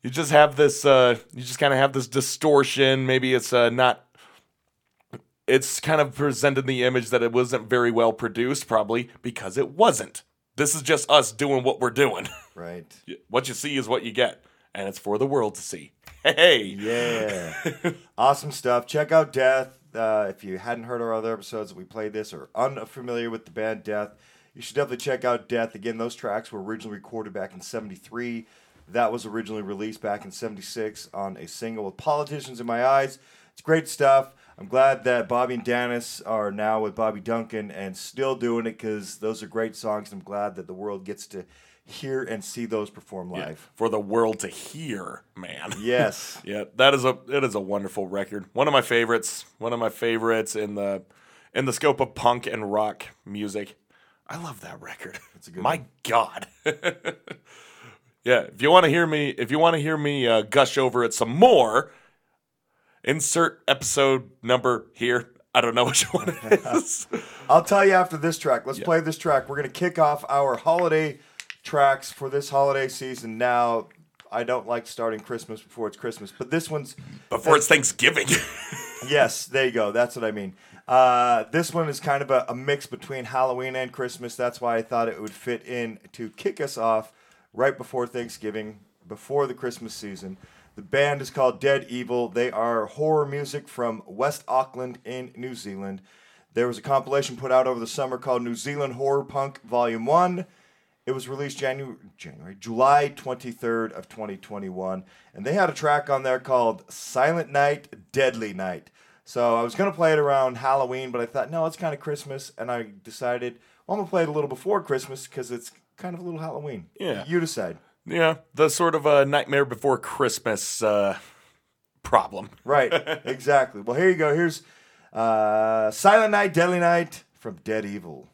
You just have this, uh, you just kind of have this distortion. Maybe it's uh, not, it's kind of presented the image that it wasn't very well produced, probably because it wasn't. This is just us doing what we're doing. Right. what you see is what you get, and it's for the world to see. Hey, Yeah. awesome stuff. Check out Death. Uh, if you hadn't heard our other episodes we played this or unfamiliar with the band Death, you should definitely check out Death. Again, those tracks were originally recorded back in 73. That was originally released back in 76 on a single with Politicians in My Eyes. It's great stuff. I'm glad that Bobby and Dennis are now with Bobby Duncan and still doing it because those are great songs. I'm glad that the world gets to hear and see those perform live. for the world to hear, man. Yes. Yeah, that is a it is a wonderful record. One of my favorites. One of my favorites in the in the scope of punk and rock music. I love that record. It's a good my one. God. yeah, if you want to hear me, if you want to hear me uh, gush over it some more, insert episode number here. I don't know which one it is. I'll tell you after this track. Let's play this track. We're going to kick off our holiday tracks for this holiday season. Now, I don't like starting Christmas before it's Christmas, but this one's Before it's Thanksgiving. yes, there you go. That's what I mean. Uh, this one is kind of a, a mix between Halloween and Christmas. That's why I thought it would fit in to kick us off right before Thanksgiving, before the Christmas season. The band is called Dead Evil. They are horror music from West Auckland in New Zealand. There was a compilation put out over the summer called New Zealand Horror Punk Volume 1. It was released January, January, July 23rd of 2021, and they had a track on there called "Silent Night, Deadly Night." So I was gonna play it around Halloween, but I thought no, it's kind of Christmas, and I decided well, I'm gonna play it a little before Christmas because it's kind of a little Halloween. Yeah. you decide. yeah, the sort of a nightmare before Christmas uh, problem. Right, exactly. Well, here you go. Here's uh, "Silent Night, Deadly Night" from Dead Evil.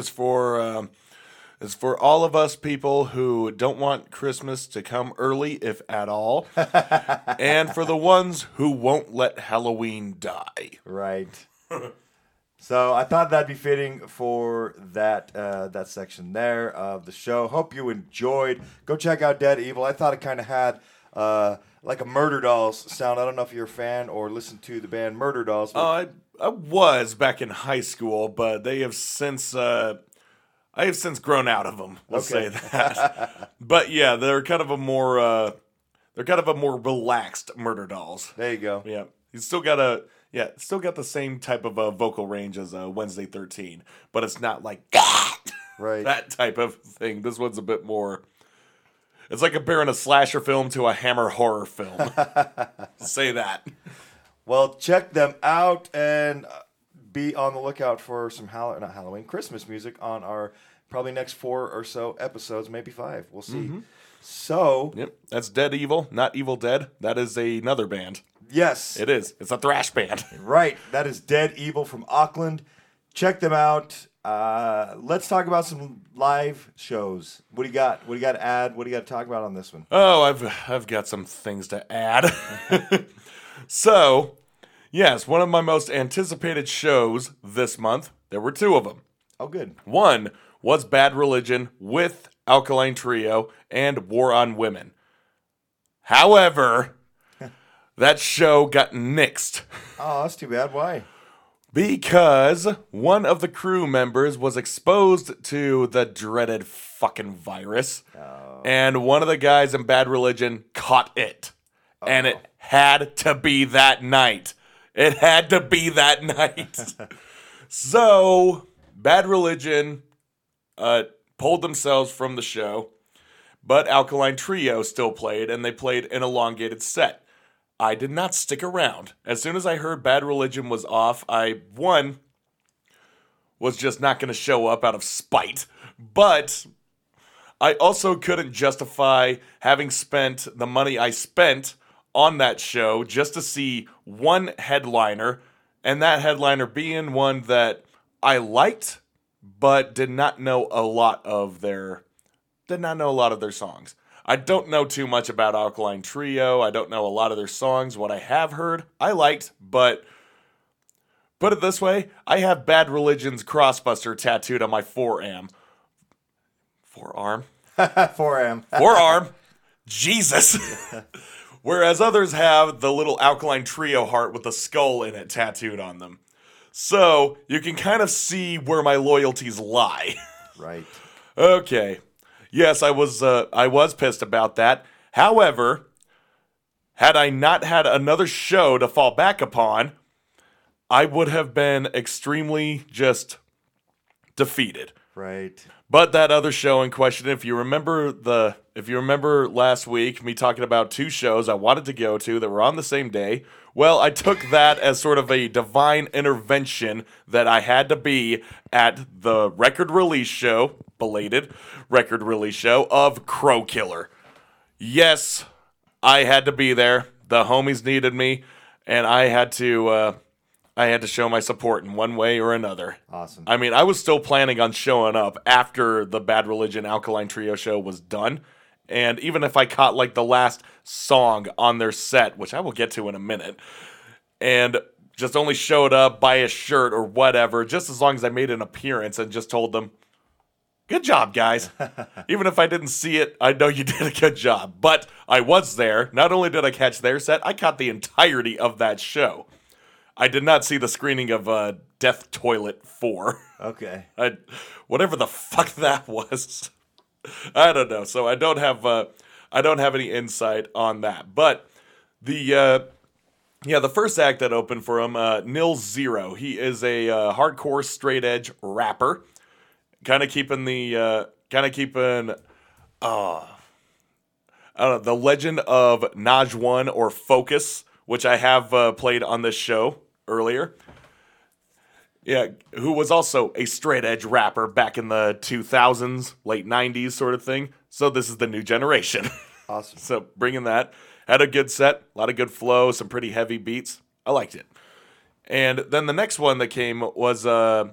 Is for um, is for all of us people who don't want Christmas to come early, if at all, and for the ones who won't let Halloween die. Right. so I thought that'd be fitting for that uh, that section there of the show. Hope you enjoyed. Go check out Dead Evil. I thought it kind of had uh, like a Murder Dolls sound. I don't know if you're a fan or listen to the band Murder Dolls. but- Uh, I, I was back in high school, but they have since uh, I have since grown out of them. We'll say that. but yeah, they're kind of a more uh, they're kind of a more relaxed murder dolls. there you go. Yeah, he's still got a yeah, still got the same type of uh, vocal range as uh, Wednesday Thirteen, but it's not like Right. that type of thing. This one's a bit more. It's like comparing a slasher film to a Hammer horror film. Say that. Well, check them out and uh, be on the lookout for some Hall- not Halloween, Christmas music on our probably next four or so episodes, maybe five. We'll see. So, Yep, that's Dead Evil, not Evil Dead. That is another band. yes, It is. It's a thrash band. right. That is Dead Evil from Auckland. Check them out. Uh, let's talk about some live shows. What do you got? What do you got to add? What do you got to talk about on this one? Oh, I've I've got some things to add. so, yes, one of my most anticipated shows this month. There were two of them. Oh, good. One was Bad Religion with Alkaline Trio and War on Women. However, that show got nixed Oh, that's too bad. Why? because one of the crew members was exposed to the dreaded fucking virus, oh. and one of the guys in Bad Religion caught it. And it had to be that night. It had to be that night. so, Bad Religion uh, pulled themselves from the show, but Alkaline Trio still played, and they played an elongated set. I did not stick around. As soon as I heard Bad Religion was off, I, one, was just not going to show up out of spite, but I also couldn't justify having spent the money I spent on that show just to see one headliner, and that headliner being one that I liked, but did not know a lot of their did not know a lot of their songs. I don't know too much about Alkaline Trio. I don't know a lot of their songs. What I have heard, I liked, but put it this way, I have Bad Religion's Crossbuster tattooed on my forearm. Forearm? 4am. Forearm? Jesus. Whereas others have the little Alkaline Trio heart with the skull in it tattooed on them. So you can kind of see where my loyalties lie. right. Okay. Yes, I was uh, I was pissed about that. However, had I not had another show to fall back upon, I would have been extremely just defeated. Right. But that other show in question, if you remember the if you remember last week me talking about two shows I wanted to go to that were on the same day, well, I took that as sort of a divine intervention that I had to be at the record release show, belated record release show of Crow Killer. Yes, I had to be there. The homies needed me, and I had to uh, I had to show my support in one way or another. Awesome. I mean, I was still planning on showing up after the Bad Religion Alkaline Trio show was done. And even if I caught like the last song on their set, which I will get to in a minute, and just only showed up, buy a shirt or whatever, just as long as I made an appearance and just told them, good job, guys. even if I didn't see it, I know you did a good job. But I was there. Not only did I catch their set, I caught the entirety of that show. I did not see the screening of uh, Death Toilet 4. Okay. I, whatever the fuck that was. I don't know. So I don't have uh, I don't have any insight on that. But the uh, yeah, the first act that opened for him, uh, Nil Zero. He is a uh, hardcore straight edge rapper, kind of keeping the uh, kind of keeping. Uh, I don't know, the legend of Naj One or Focus, which I have uh, played on this show earlier. Yeah, who was also a straight edge rapper back in the 2000s, late 90s sort of thing. So this is the new generation. Awesome. so bringing that. Had a good set, a lot of good flow, some pretty heavy beats. I liked it. And then the next one that came was uh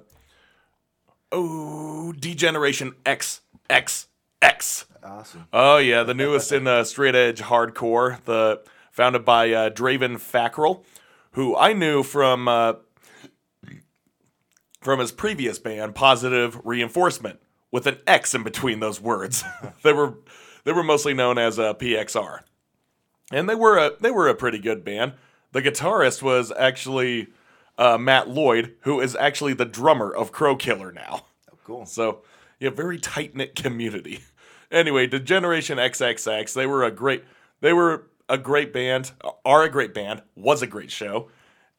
oh Degeneration X X X. Awesome. Oh yeah, the newest in uh, straight edge hardcore. The founded by uh, Draven Fackrell, who I knew from uh, from his previous band, Positive Reinforcement, with an X in between those words. they were they were mostly known as uh, PXR, and they were a they were a pretty good band. The guitarist was actually uh, Matt Lloyd, who is actually the drummer of Crow Killer now. Oh, Cool. So, yeah, very tight knit community. Anyway, Degeneration XXX, they were a great, they were a great band, are a great band, was a great show,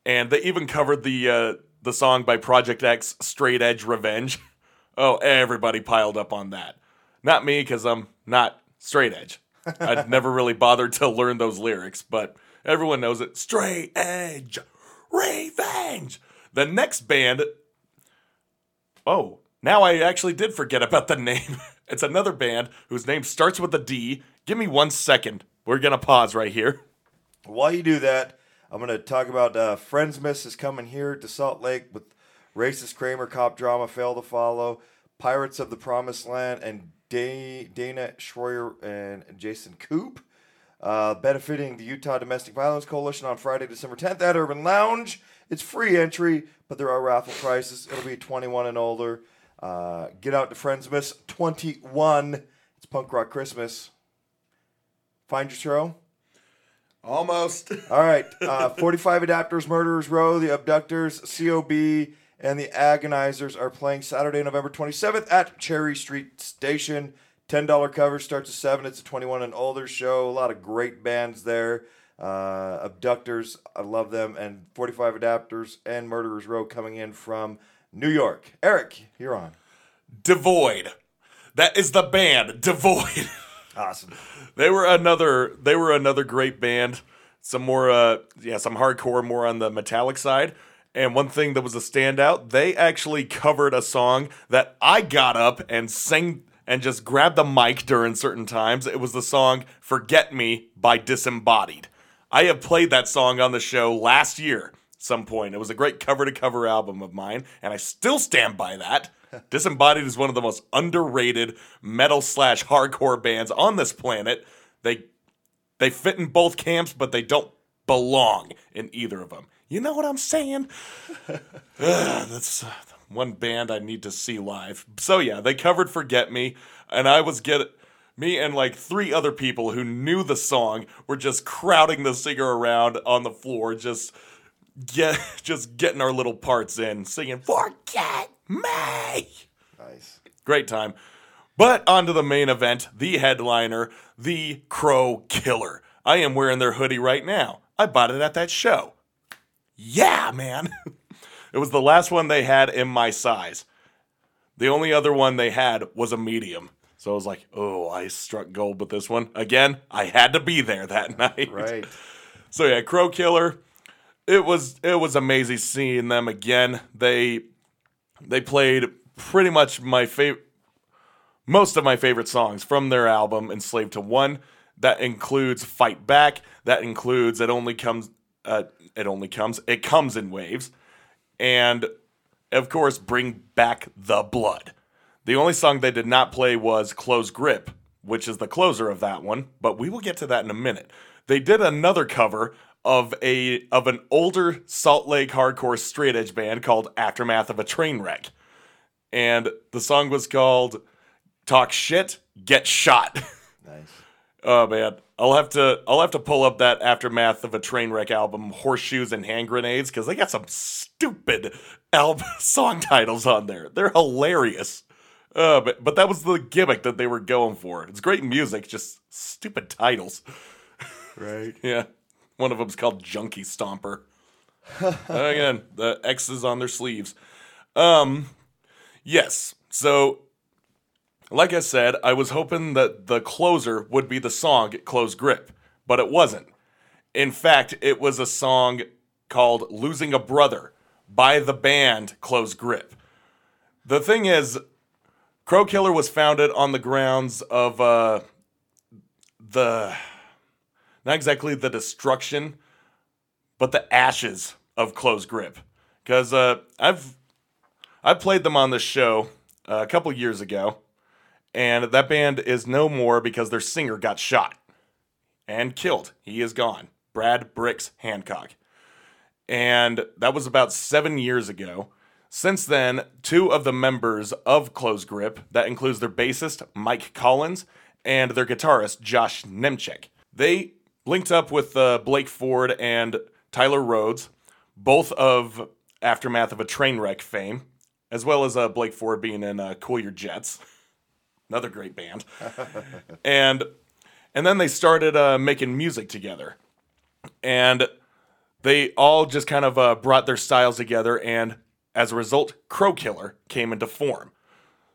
and they even covered the uh, the song by Project X, Straight Edge Revenge. Oh, everybody piled up on that. Not me, because I'm not straight edge. I'd never really bothered to learn those lyrics, but everyone knows it. Straight Edge Revenge. The next band Oh, now I actually did forget about the name. It's another band whose name starts with a D. Give me one second. We're to pause right here. While you do that, I'm to talk about uh, Friendsmas is coming here to Salt Lake with Racist Kramer, Cop Drama, Fail to Follow, Pirates of the Promised Land, and Da- Dana Schroyer and Jason Coop. Uh, benefiting the Utah Domestic Violence Coalition on Friday, December 10th at Urban Lounge. It's free entry, but there are raffle prices. It'll be 21 and older. Uh, get out to Friendsmas 21. It's Punk Rock Christmas. Find your show. Almost. All right. Uh, 45 Adapters, Murderers Row, The Abductors, COB, and The Agonizers are playing Saturday, November 27th at Cherry Street Station. $10 cover starts at 7. It's a 21 and older show. A lot of great bands there. Uh, Abductors, I love them. And 45 Adapters and Murderers Row coming in from New York. Eric, you're on. Devoid. That is the band, Devoid. Awesome. they were another they were another great band. Some more uh yeah, some hardcore more on the metallic side. And one thing that was a standout, they actually covered a song that I got up and sang and just grabbed the mic during certain times. It was the song Forget Me by Disembodied. I have played that song on the show last year some point. It was a great cover to cover album of mine, and I still stand by that. Disembodied is one of the most underrated metal slash hardcore bands on this planet. They they fit in both camps, but they don't belong in either of them. You know what I'm saying? Ugh, that's uh, one band I need to see live. So yeah, they covered "Forget Me," and I was get me and like three other people who knew the song were just crowding the singer around on the floor, just get just getting our little parts in, singing "Forget Me." Nice. Great time. But on to the main event, the headliner, the Crow Killer. I am wearing their hoodie right now. I bought it at that show. Yeah, man. it was the last one they had in my size. The only other one they had was a medium. So I was like, oh, I struck gold with this one. Again, I had to be there that night. Right. So yeah, Crow Killer. It was it was amazing seeing them again. They they played pretty much my favorite most of my favorite songs from their album Enslaved to One. That includes Fight Back. That includes It Only Comes uh, It Only Comes It Comes in Waves. And of course, Bring Back the Blood. The only song they did not play was Close Grip, which is the closer of that one, but we will get to that in a minute. They did another cover of a of an older Salt Lake hardcore straight edge band called Aftermath of a Train Wreck. And the song was called Talk Shit, Get Shot. Nice. Oh man, I'll have to I'll have to pull up that aftermath of a train wreck album, Horseshoes and Hand Grenades, because they got some stupid album song titles on there. They're hilarious. Uh, but but that was the gimmick that they were going for. It's great music, just stupid titles. Right. Yeah, one of them's called Junkie Stomper. Again, the X's on their sleeves. Um, yes. So like I said, I was hoping that the closer would be the song Close Grip, but it wasn't. In fact, it was a song called Losing a Brother by the band Close Grip. The thing is, Crow Killer was founded on the grounds of uh, the, not exactly the destruction, but the ashes of Close Grip. because uh, I've I played them on this show uh, a couple years ago, and that band is no more because their singer got shot and killed. He is gone. Brad Bricks Hancock, and that was about seven years ago. Since then, two of the members of Close Grip, that includes their bassist Mike Collins and their guitarist Josh Nemchek, they linked up with uh, Blake Ford and Tyler Rhodes, both of Aftermath of a Train Wreck fame, as well as uh, Blake Ford being in uh, Cool Your Jets, another great band, and and then they started uh, making music together, and they all just kind of uh, brought their styles together, and as a result, Crow Killer came into form.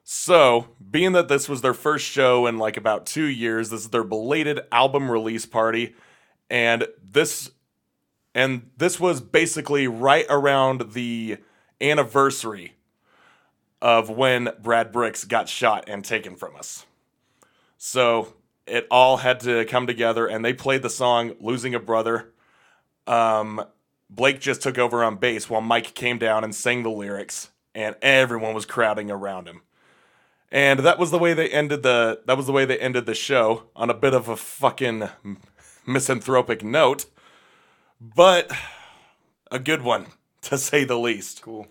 So, being that this was their first show in like about two years, this is their belated album release party, and this and this was basically right around the anniversary of when Brad Bricks got shot and taken from us. So it all had to come together, and they played the song "Losing a Brother." Um, Blake just took over on bass while Mike came down and sang the lyrics, and everyone was crowding around him. And that was the way they ended the that was the way they ended the show on a bit of a fucking misanthropic note, but a good one to say the least. Cool.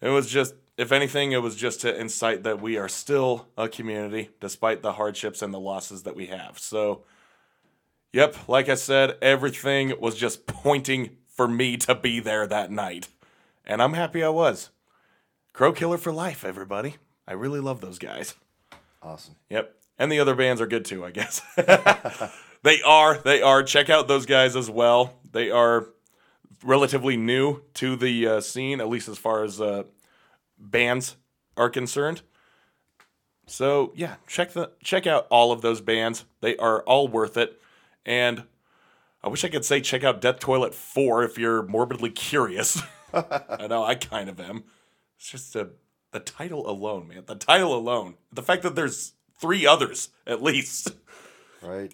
It was just if anything it was just to incite that we are still a community despite the hardships and the losses that we have. So Yep, like I said, everything was just pointing for me to be there that night. And I'm happy I was. Crow Killer for life, everybody. I really love those guys. Awesome. Yep. And the other bands are good too, I guess. they are. They are. Check out those guys as well. They are relatively new to the uh, scene, at least as far as uh, bands are concerned. So yeah, check the check out all of those bands. They are all worth it. And I wish I could say check out Death Toilet 4 if you're morbidly curious. I know I kind of am. It's just a, the title alone, man. The title alone. The fact that there's three others at least. Right.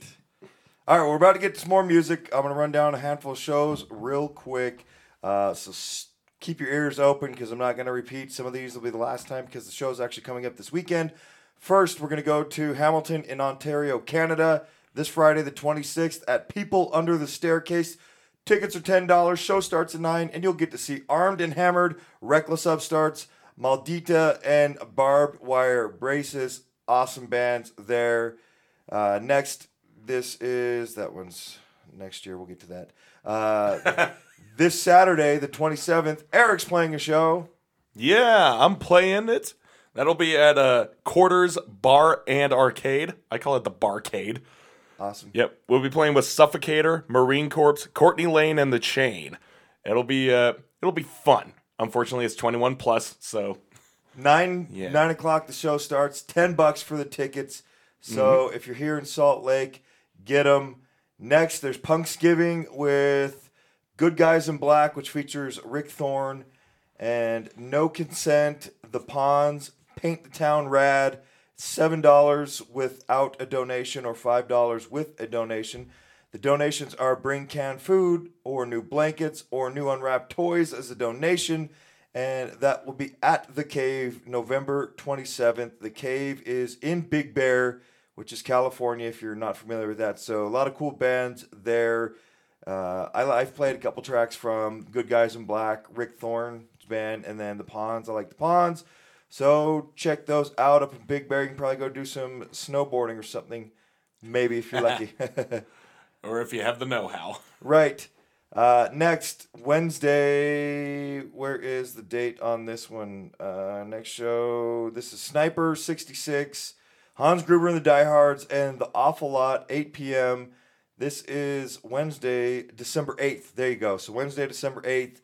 All right, we're about to get some more music. I'm going to run down a handful of shows real quick. Uh, so s- keep your ears open because I'm not going to repeat. Some of these will be the last time because the show's actually coming up this weekend. First, we're going to go to Hamilton in Ontario, Canada, this Friday, the 26th, at People Under the Staircase. Tickets are $10. Show starts at 9, and you'll get to see Armed and Hammered, Reckless Upstarts, Maldita, and Barbed Wire Braces. Awesome bands there. Uh, next, this is that one's next year. We'll get to that. Uh, this Saturday, the 27th, Eric's playing a show. Yeah, I'm playing it. That'll be at uh, Quarters Bar and Arcade. I call it the Barcade. Awesome. Yep, we'll be playing with Suffocator, Marine Corps, Courtney Lane, and The Chain. It'll be uh, it'll be fun. Unfortunately, it's 21 plus, so Nine Yeah. nine o'clock. The show starts. Ten bucks for the tickets. So mm-hmm. if you're here in Salt Lake, get them. Next, there's Punksgiving with Good Guys in Black, which features Rick Thorne and No Consent, The Pawns, Paint the Town Rad. Seven dollars without a donation, or five dollars with a donation. The donations are bring canned food, or new blankets, or new unwrapped toys as a donation and that will be at the cave November 27th. The cave is in Big Bear, which is California, if you're not familiar with that. So, a lot of cool bands there. Uh, I, I've played a couple tracks from Good Guys in Black, Rick Thorne's band, and then The Ponds. I like The Ponds. So, check those out up in Big Bear. You can probably go do some snowboarding or something, maybe if you're lucky. or if you have the know-how. Right. Uh, next Wednesday, where is the date on this one? Uh, next show. This is Sniper sixty six, Hans Gruber and the Diehards, and the Awful Lot, eight p.m. This is Wednesday, December eighth. There you go. So Wednesday, December eighth,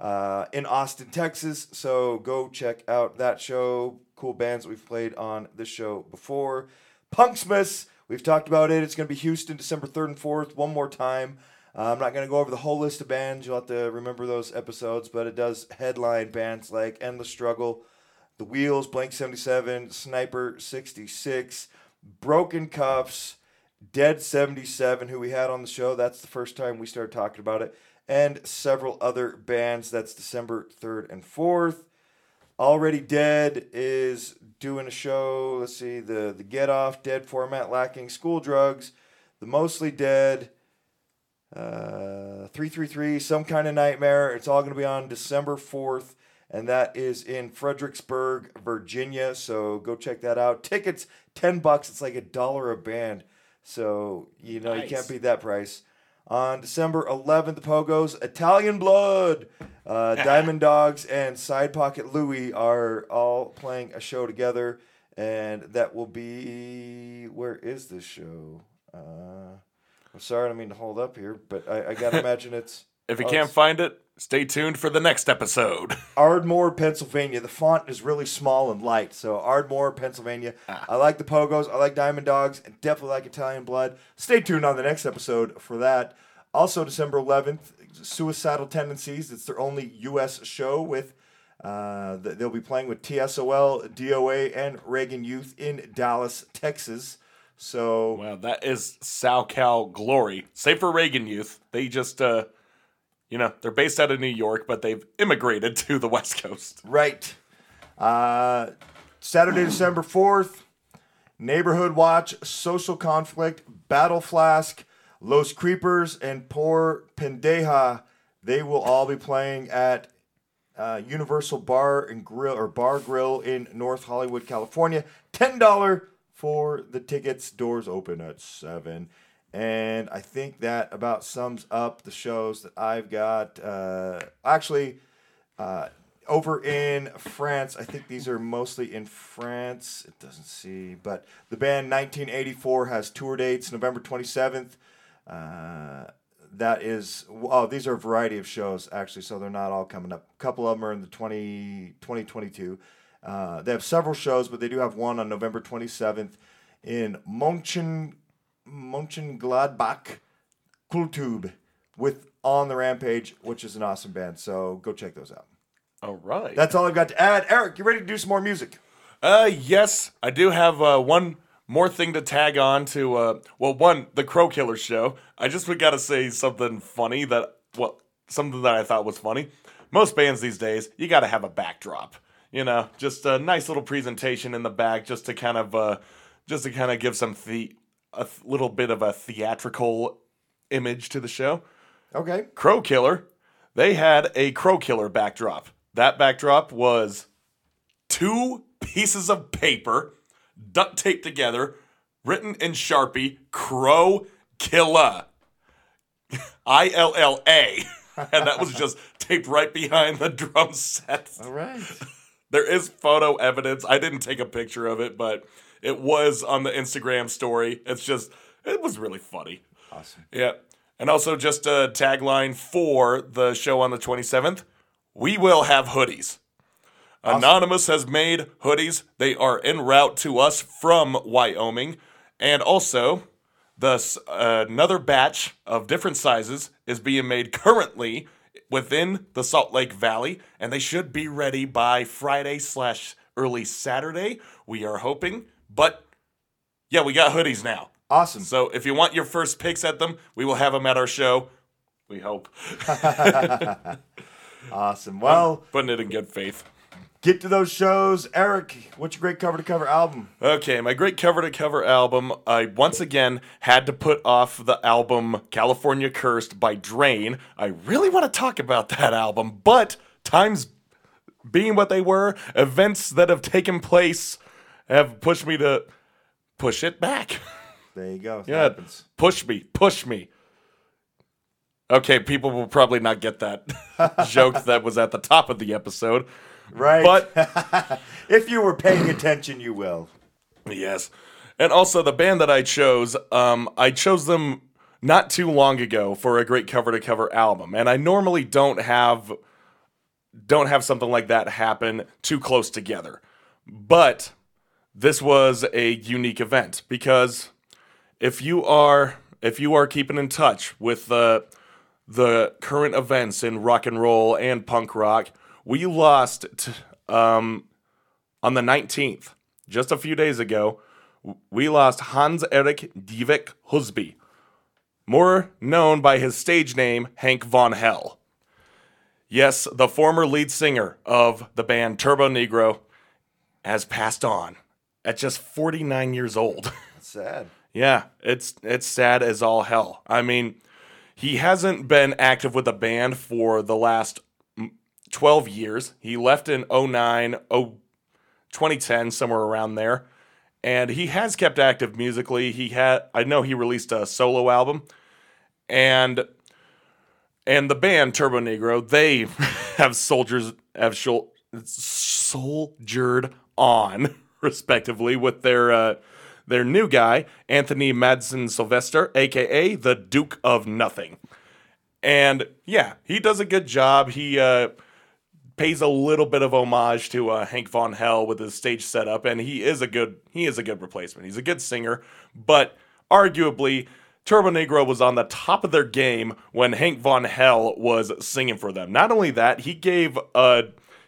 uh, in Austin, Texas. So go check out that show. Cool bands we've played on this show before. Punksmiths. We've talked about it. It's going to be Houston, December 3rd and 4th, one more time. Uh, I'm not going to go over the whole list of bands. You'll have to remember those episodes, but it does headline bands like Endless Struggle, The Wheels, Blank 77, Sniper 66, Broken Cuffs, Dead 77, who we had on the show. That's the first time we started talking about it. and several other bands. That's December 3rd and 4th. Already Dead is doing a show. Let's see, the, the Get Off, Dead Format Lacking, School Drugs, The Mostly Dead, uh, 333, Some Kind of Nightmare. It's all going to be on December 4th, and that is in Fredericksburg, Virginia. So go check that out. Tickets, 10 bucks. It's like a dollar a band. So, you know, you can't beat that price. On December 11th, the Pogos, Italian Blood, uh, Diamond Dogs, and Side Pocket Louie are all playing a show together. And that will be. Where is this show? Uh, I'm sorry, I don't mean to hold up here, but I, I gotta imagine it's If you Oh, can't find it, stay tuned for the next episode. Ardmore, Pennsylvania. The font is really small and light, so Ardmore, Pennsylvania. I like the Pogos, I like Diamond Dogs, and definitely like Italian Blood. Stay tuned on the next episode for that. Also, December 11th, Suicidal Tendencies. It's their only U.S. show with. Uh, they'll be playing with TSOL, DOA, and Reagan Youth in Dallas, Texas. So Wow, that is SoCal glory. Save for Reagan Youth. They just, uh, you know, they're based out of New York, but they've immigrated to the West Coast. Right. Uh, Saturday, December 4th, Neighborhood Watch, Social Conflict, Battle Flask, Los Creepers, and Poor Pendeja. They will all be playing at uh, Universal Bar and Grill or Bar Grill in North Hollywood, California. Ten dollar for the tickets. Doors open at seven. And I think that about sums up the shows that I've got. Uh, actually, uh, over in France, I think these are mostly in France. It doesn't see, but the band 1984 has tour dates November 27th. Uh, that is, oh, these are a variety of shows actually, so they're not all coming up. A couple of them are in the 20, 2022. Uh, they have several shows, but they do have one on November 27th in Monchen, Monchengladbach, Kultube with On the Rampage, which is an awesome band. So go check those out. All right. That's all I've got to add. Eric, you ready to do some more music? Uh, yes, I do have uh, one more thing to tag on to. Uh, well, one, the Crow Killer show. I just got to say something funny that, well, something that I thought was funny. Most bands these days, you got to have a backdrop. You know, just a nice little presentation in the back, just to kind of, uh, just to kind of give some the a th- little bit of a theatrical image to the show. Okay. Crow Killer, they had a Crow Killer backdrop. That backdrop was two pieces of paper duct taped together, written in Sharpie, Crow Killer. I L L A. And that was just taped right behind the drum set. All right. There is photo evidence. I didn't take a picture of it, but it was on the Instagram story. It's just, it was really funny. Awesome. Yeah. And also, just a tagline for the show on the 27th we will have hoodies. Anonymous has made hoodies. They are en route to us from Wyoming. And also, thus, s- another batch of different sizes is being made currently within the Salt Lake Valley, and they should be ready by Friday slash early Saturday. We are hoping. But yeah, we got hoodies now. Awesome. So if you want your first picks at them, we will have them at our show. We hope. Awesome. Well, Putting it in good faith. get to those shows. Eric, what's your great cover to cover album? Okay, my great cover to cover album. I once again had to put off the album California Cursed by Drain. I really want to talk about that album, but times being what they were, events that have taken place have pushed me to push it back. There you go. It Yeah, happens. push me, push me. Okay, people will probably not get that joke that was at the top of the episode, Right. but if you were paying attention, you will. Yes. And also the band that I chose, um, I chose them not too long ago for a great cover to cover album. And I normally don't have don't have something like that happen too close together. But this was a unique event because if you are if you are keeping in touch with the the current events in rock and roll and punk rock, we lost t- um, on the 19th, just a few days ago, we lost Hans Erik Dyvik Husby. more known by his stage name, Hank Von Hell. Yes, the former lead singer of the band Turbonegro has passed on at just 49 years old. That's sad. Yeah, it's it's sad as all hell. I mean, he hasn't been active with the band for the last mm, 12 years. He left in 09, 0, 2010, somewhere around there. And he has kept active musically. He had I know he released a solo album and and the band Turbonegro, they have soldiers have shol- soldiered on respectively with their uh, their new guy Anthony Madsen Sylvester, aka the Duke of Nothing. And yeah, he does a good job. He uh, pays a little bit of homage to uh, Hank Von Hell with his stage setup, and he is a good he is a good replacement. He's a good singer, but arguably Turbonegro was on the top of their game when Hank Von Hell was singing for them. Not only that, he gave uh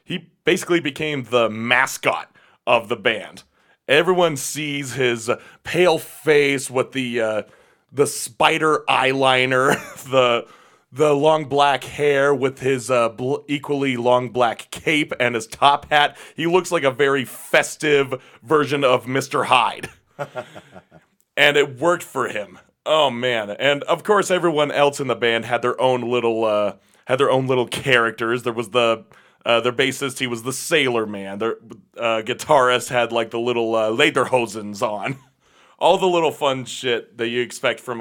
he basically became the mascot of the band. Everyone sees his pale face with the uh, the spider eyeliner, the the long black hair with his uh, bl- equally long black cape and his top hat. He looks like a very festive version of Mr. Hyde. and it worked for him. Oh man! And of course, everyone else in the band had their own little uh, had their own little characters. There was the uh, their bassist; he was the sailor man. Their uh, guitarist had like the little uh, lederhosens on. All the little fun shit that you expect from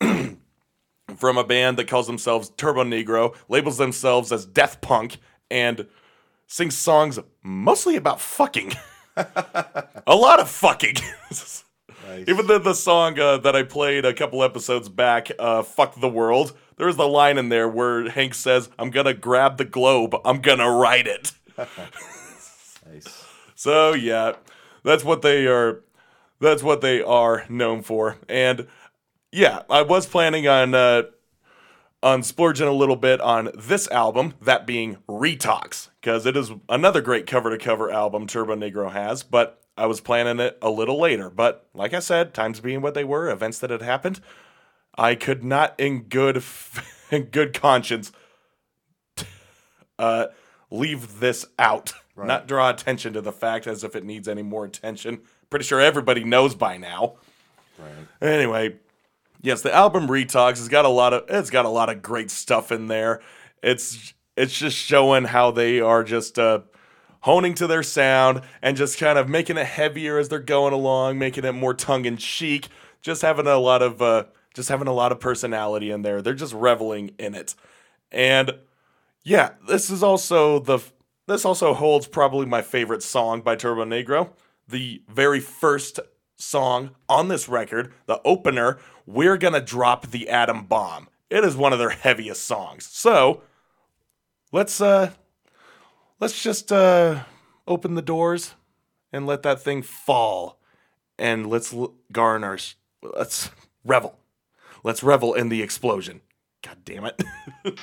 a from a band that calls themselves Turbonegro, labels themselves as death punk, and sings songs mostly about fucking. a lot of fucking. Even the, the song uh, that I played a couple episodes back, uh, Fuck the World, there's the line in there where Hank says, I'm gonna grab the globe, I'm gonna ride it. Nice. So yeah, that's what they are. That's what they are known for. And yeah, I was planning on uh, on splurging a little bit on this album, that being Retox, because it is another great cover to cover album Turbonegro has. But I was planning it a little later. But like I said, times being what they were, events that had happened, I could not, in good f- in good conscience, uh, leave this out. Not draw attention to the fact as if it needs any more attention. Pretty sure everybody knows by now. Right. Anyway, yes, the album Retox has got a lot of it's got a lot of great stuff in there. It's it's just showing how they are just uh, honing to their sound and just kind of making it heavier as they're going along, making it more tongue in cheek. Just having a lot of uh, just having a lot of personality in there. They're just reveling in it, and yeah, this is also the this also holds probably my favorite song by Turbonegro. The very first song on this record, the opener, We're Gonna Drop the Atom Bomb. It is one of their heaviest songs. So let's uh let's just uh open the doors and let that thing fall and let's l- garner let's revel. Let's revel in the explosion. God damn it.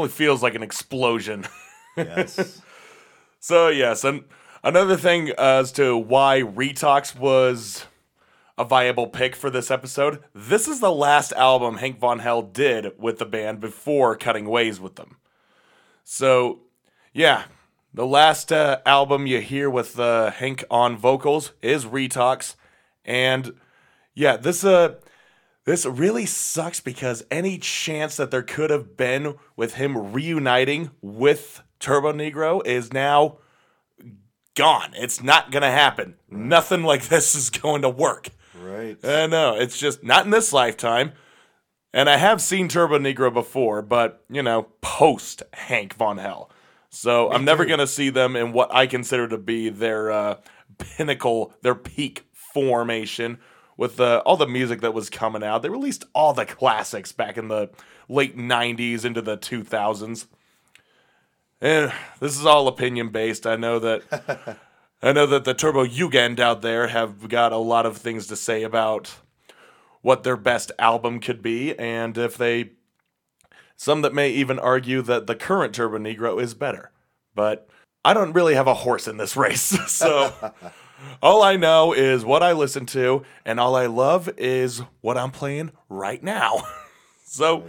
definitely feels like an explosion. Yes. So yes, and another thing as to why Retox was a viable pick for this episode. This is the last album Hank Von Hell did with the band before cutting ways with them. So, yeah, the last uh, album you hear with uh, Hank on vocals is Retox, and yeah, this uh this really sucks because any chance that there could have been with him reuniting with Turbonegro is now gone. It's not gonna happen. Nothing like this is going to work. right. I know. It's just not in this lifetime. And I have seen Turbonegro before, but, you know, post Hank Von Hell. So I'm never going to see them in what I consider to be their uh, pinnacle, their peak formation with uh, all the music that was coming out. They released all the classics back in the late 90s into the 2000s. And this is all opinion based. I know that I know that the Turbojugend out there have got a lot of things to say about what their best album could be, and if they. Some that may even argue that the current Turbonegro is better. But I don't really have a horse in this race. So all I know is what I listen to, and all I love is what I'm playing right now. so.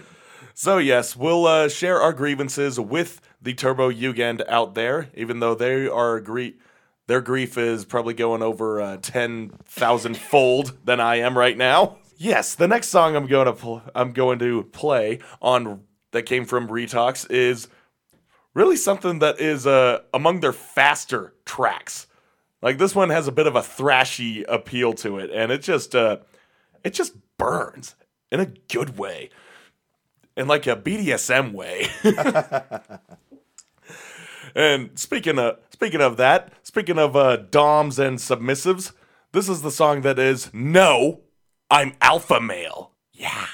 So yes, we'll uh, share our grievances with the Turbojugend out there, even though they are grie- their grief is probably going over uh, ten thousand fold than I am right now. Yes, the next song I'm going to pl- I'm going to play on that came from Retox is really something that is uh, among their faster tracks. Like this one has a bit of a thrashy appeal to it, and it just uh, it just burns in a good way in like a BDSM way. and speaking of speaking of that, speaking of uh, doms and submissives, this is the song that is "No, I'm Alpha Male." Yeah.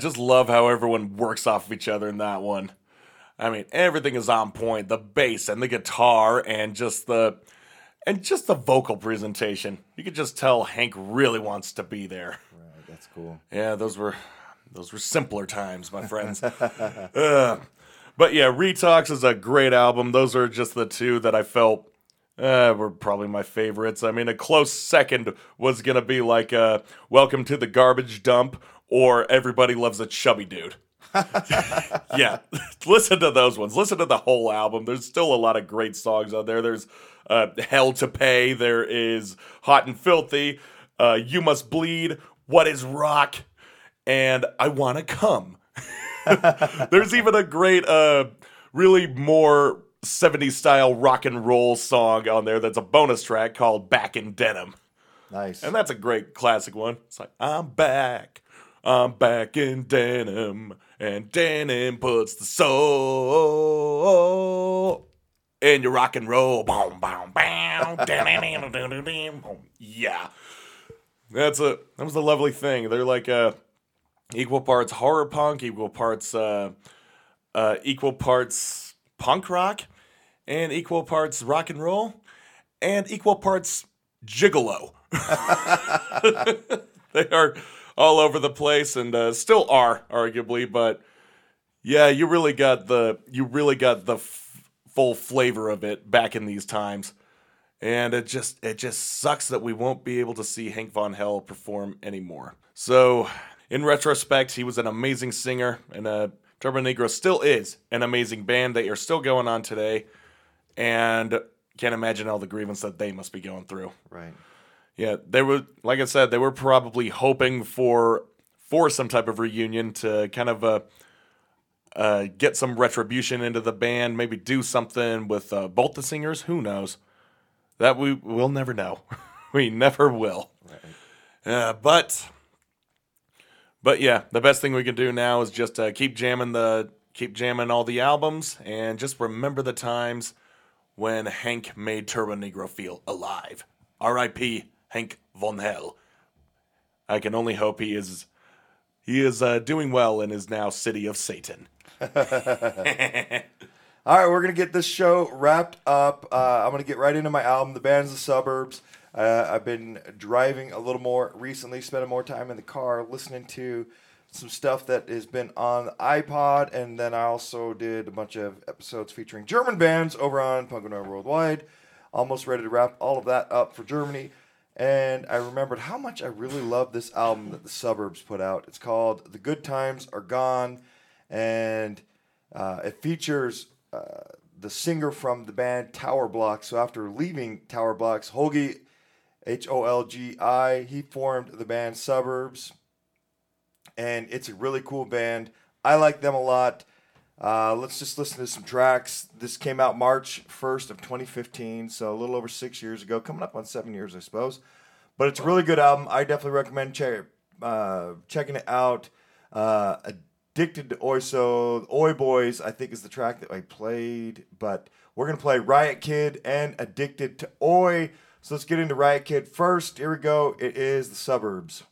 Just love how everyone works off of each other in that one. I mean, everything is on point. The bass and the guitar and just the and just the vocal presentation. You could just tell Hank really wants to be there. Right, that's cool. Yeah, those were those were simpler times, my friends. Uh, but yeah, Retox is a great album. Those are just the two that I felt uh, were probably my favorites. I mean, a close second was gonna be like uh, "Welcome to the Garbage Dump" or "Everybody Loves a Chubby Dude." yeah, listen to those ones. Listen to the whole album. There's still a lot of great songs out there. There's uh, "Hell to Pay." There is "Hot and Filthy." Uh, "You Must Bleed." What is rock? And I want to come. There's even a great, uh, really more 70s style rock and roll song on there that's a bonus track called Back in Denim. Nice. And that's a great classic one. It's like, I'm back. I'm back in denim. And denim puts the soul in your rock and roll. Boom, boom, boom. Yeah. That's a that was a lovely thing. They're like uh equal parts horror punk, equal parts uh uh equal parts punk rock, and equal parts rock and roll, and equal parts gigolo. they are all over the place and uh, still are arguably but yeah you really got the you really got the f- full flavor of it back in these times and it just it just sucks that we won't be able to see Hank Von Hell perform anymore. So, in retrospect, he was an amazing singer, and uh, Turbonegro still is an amazing band. They are still going on today, and can't imagine all the grievance that they must be going through. right. Yeah, they were like I said, they were probably hoping for for some type of reunion to kind of uh, uh, get some retribution into the band, maybe do something with uh, both the singers. Who knows? That we will never know. we never will. Uh, but but yeah, the best thing we can do now is just uh, keep jamming the keep jamming all the albums and just remember the times when Hank made Turbonegro feel alive. R.I.P. Hank Von Hell. I can only hope he is he is uh, doing well in his now city of Satan. All right, we're gonna get this show wrapped up. Uh, I'm gonna get right into my album, "The Bands of the Suburbs." Uh, I've been driving a little more recently, spending more time in the car, listening to some stuff that has been on the iPod, and then I also did a bunch of episodes featuring German bands over on Punk and Roll Worldwide. Almost ready to wrap all of that up for Germany. And I remembered how much I really love this album that the Suburbs put out. It's called "The Good Times Are Gone," and uh, it features uh, the singer from the band Tower Block. So after leaving Tower Blocks, Holgi, H O L G I, he formed the band Suburbs, and it's a really cool band. I like them a lot. Uh, let's just listen to some tracks. This came out March 1st of 2015, so a little over six years ago, coming up on seven years, I suppose. But it's a really good album. I definitely recommend che- uh, checking it out. Uh, Addicted to Oiso, Oi Boys, I think is the track that I played. But we're going to play Riot Kid and Addicted to Oi. So let's get into Riot Kid first. Here we go. It is the suburbs.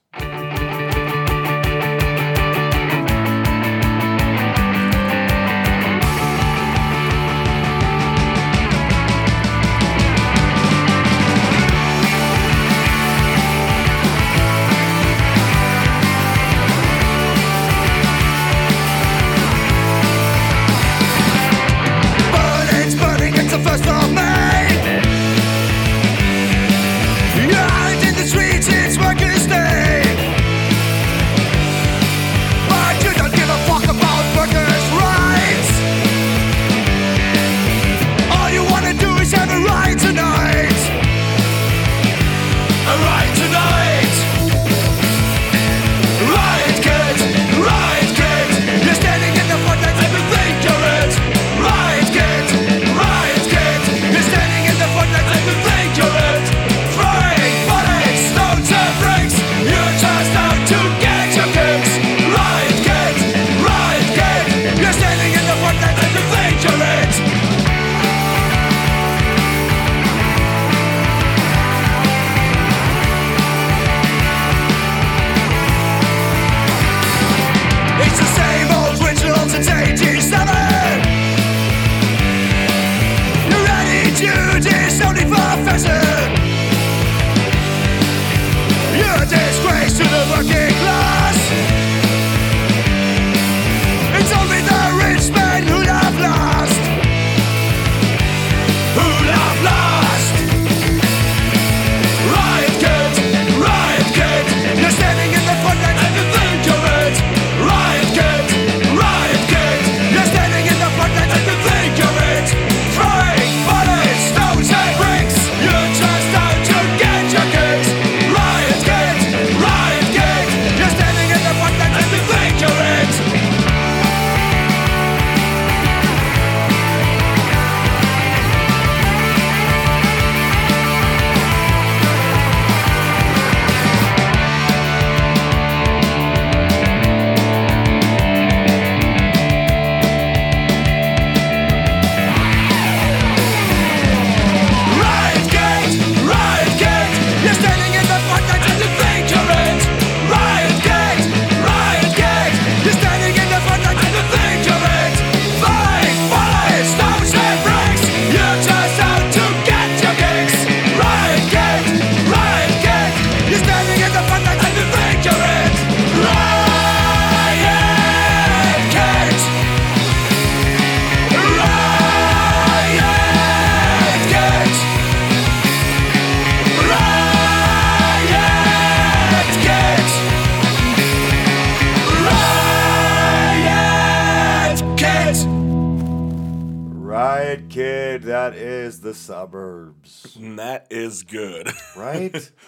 Riot that is the suburbs. And that is good. Right?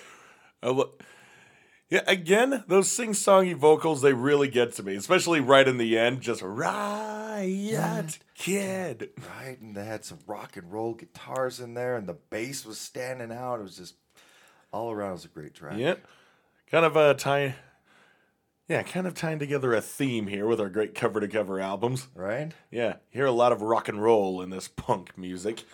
Yeah, again, those sing-songy vocals, they really get to me, especially right in the end. Just riot kid. right? And they had some rock and roll guitars in there, and the bass was standing out. It was just all around. It was a great track. Yeah, kind of uh, tying, yeah, kind of tying together a theme here with our great cover-to-cover albums. Right? Yeah, hear a lot of rock and roll in this punk music.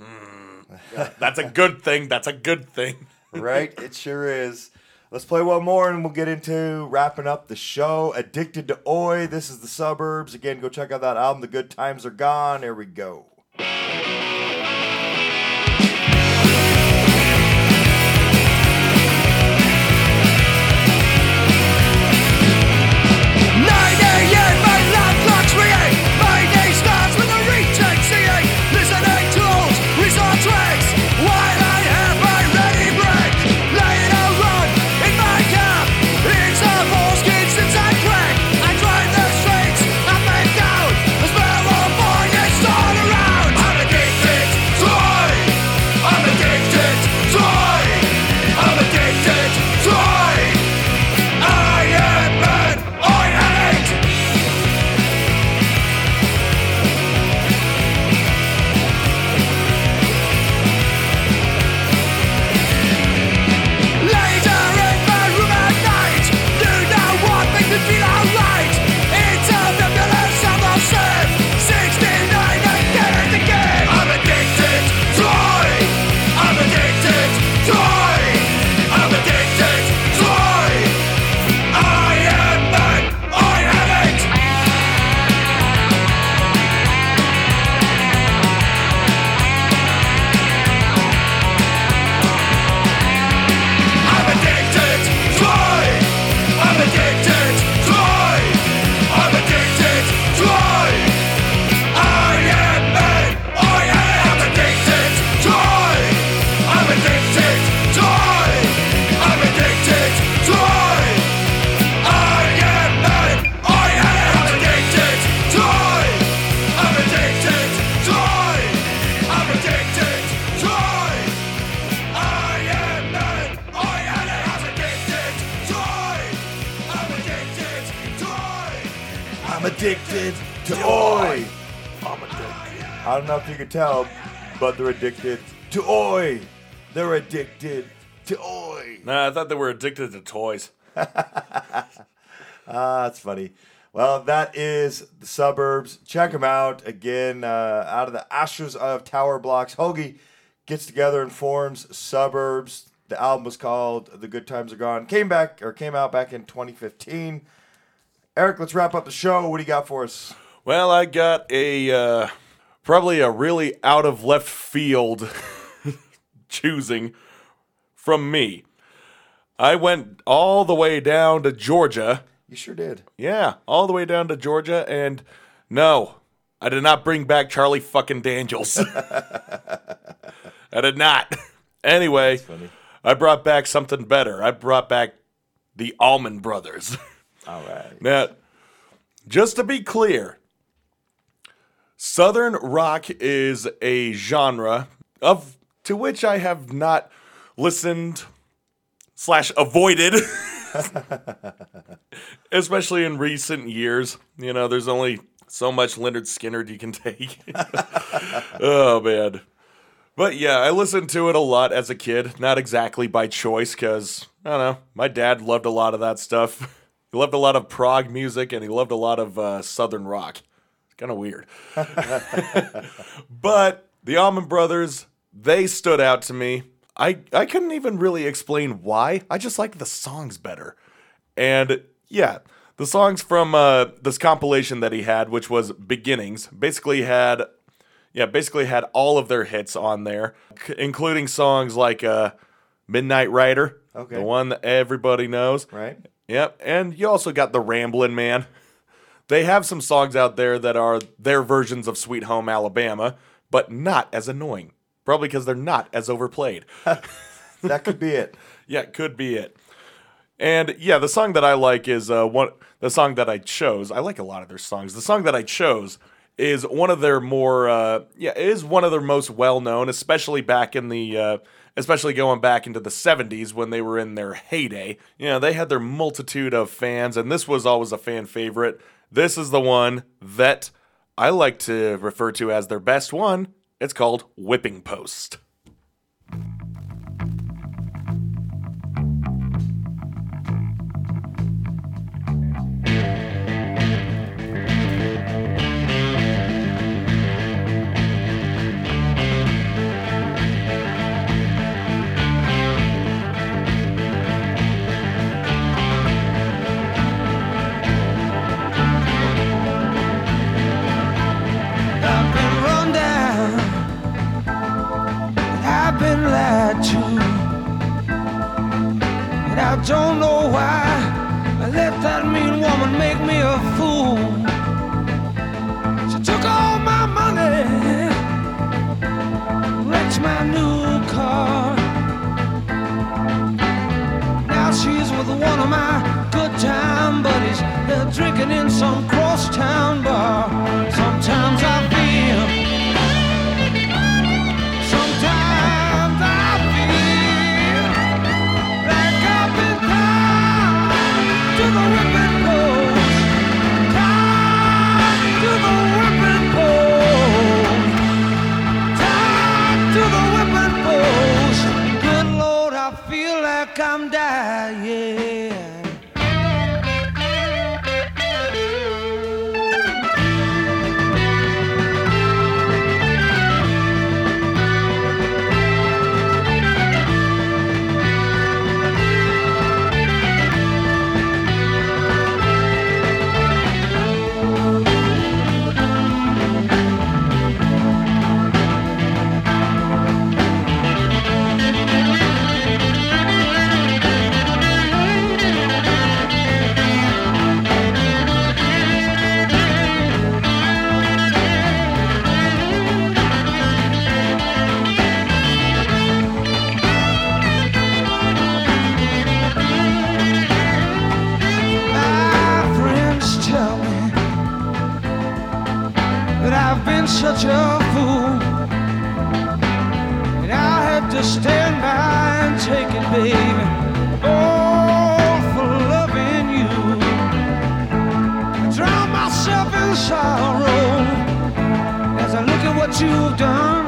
Mm, yeah, that's a good thing. That's a good thing. Right? it sure is. Let's play one more and we'll get into wrapping up the show. Addicted to Oi. This is the suburbs. Again, go check out that album. The Good Times Are Gone. Here we go. I don't know if you can tell, but they're addicted to Oi. They're addicted to Oi. Nah, I thought they were addicted to toys. Ah, that's funny. Well, that is the suburbs. Check them out again. Uh, out of the ashes of tower blocks, Holgi gets together and forms suburbs. The album was called "The Good Times Are Gone." Came back or came out back in 2015. Eric, let's wrap up the show. What do you got for us? Well, I got a uh, probably a really out of left field choosing from me. I went all the way down to Georgia. You sure did. Yeah, all the way down to Georgia, and no, I did not bring back Charlie fucking Daniels. I did not. Anyway. I brought back something better. I brought back the Allman Brothers. All right. Now, just to be clear, Southern rock is a genre of to which I have not listened slash avoided, especially in recent years. You know, there's only so much Lynyrd Skynyrd you can take. oh man. But yeah, I listened to it a lot as a kid, not exactly by choice, because, I don't know, my dad loved a lot of that stuff. He loved a lot of prog music and he loved a lot of uh, southern rock. Kind of weird. but the Allman Brothers, they stood out to me. I, I couldn't even really explain why. I just like the songs better. And yeah, the songs from uh, this compilation that he had, which was Beginnings, basically had yeah, basically had all of their hits on there, c- including songs like uh, Midnight Rider, Okay. the one that everybody knows. Right? Yep, and you also got the Ramblin' Man. They have some songs out there that are their versions of Sweet Home Alabama, but not as annoying. Probably because they're not as overplayed. That could be it. yeah, could be it. And yeah, the song that I like is uh, one. The song that I chose. I like a lot of their songs. The song that I chose is one of their more. Uh, yeah, is one of their most well known, especially back in the. Uh, especially going back into the 70s when they were in their heyday. You know, they had their multitude of fans, and this was always a fan favorite. This is the one that I like to refer to as their best one. It's called Whipping Post. Don't know why I let that mean woman make me a fool. She took all my money, wrecked my new car. Now she's with one of my good time buddies. They're drinking in some crosstown bar. Sometimes I such a fool. And I had to stand by and take it, baby. Oh, for loving you. I drown myself in sorrow as I look at what you've done.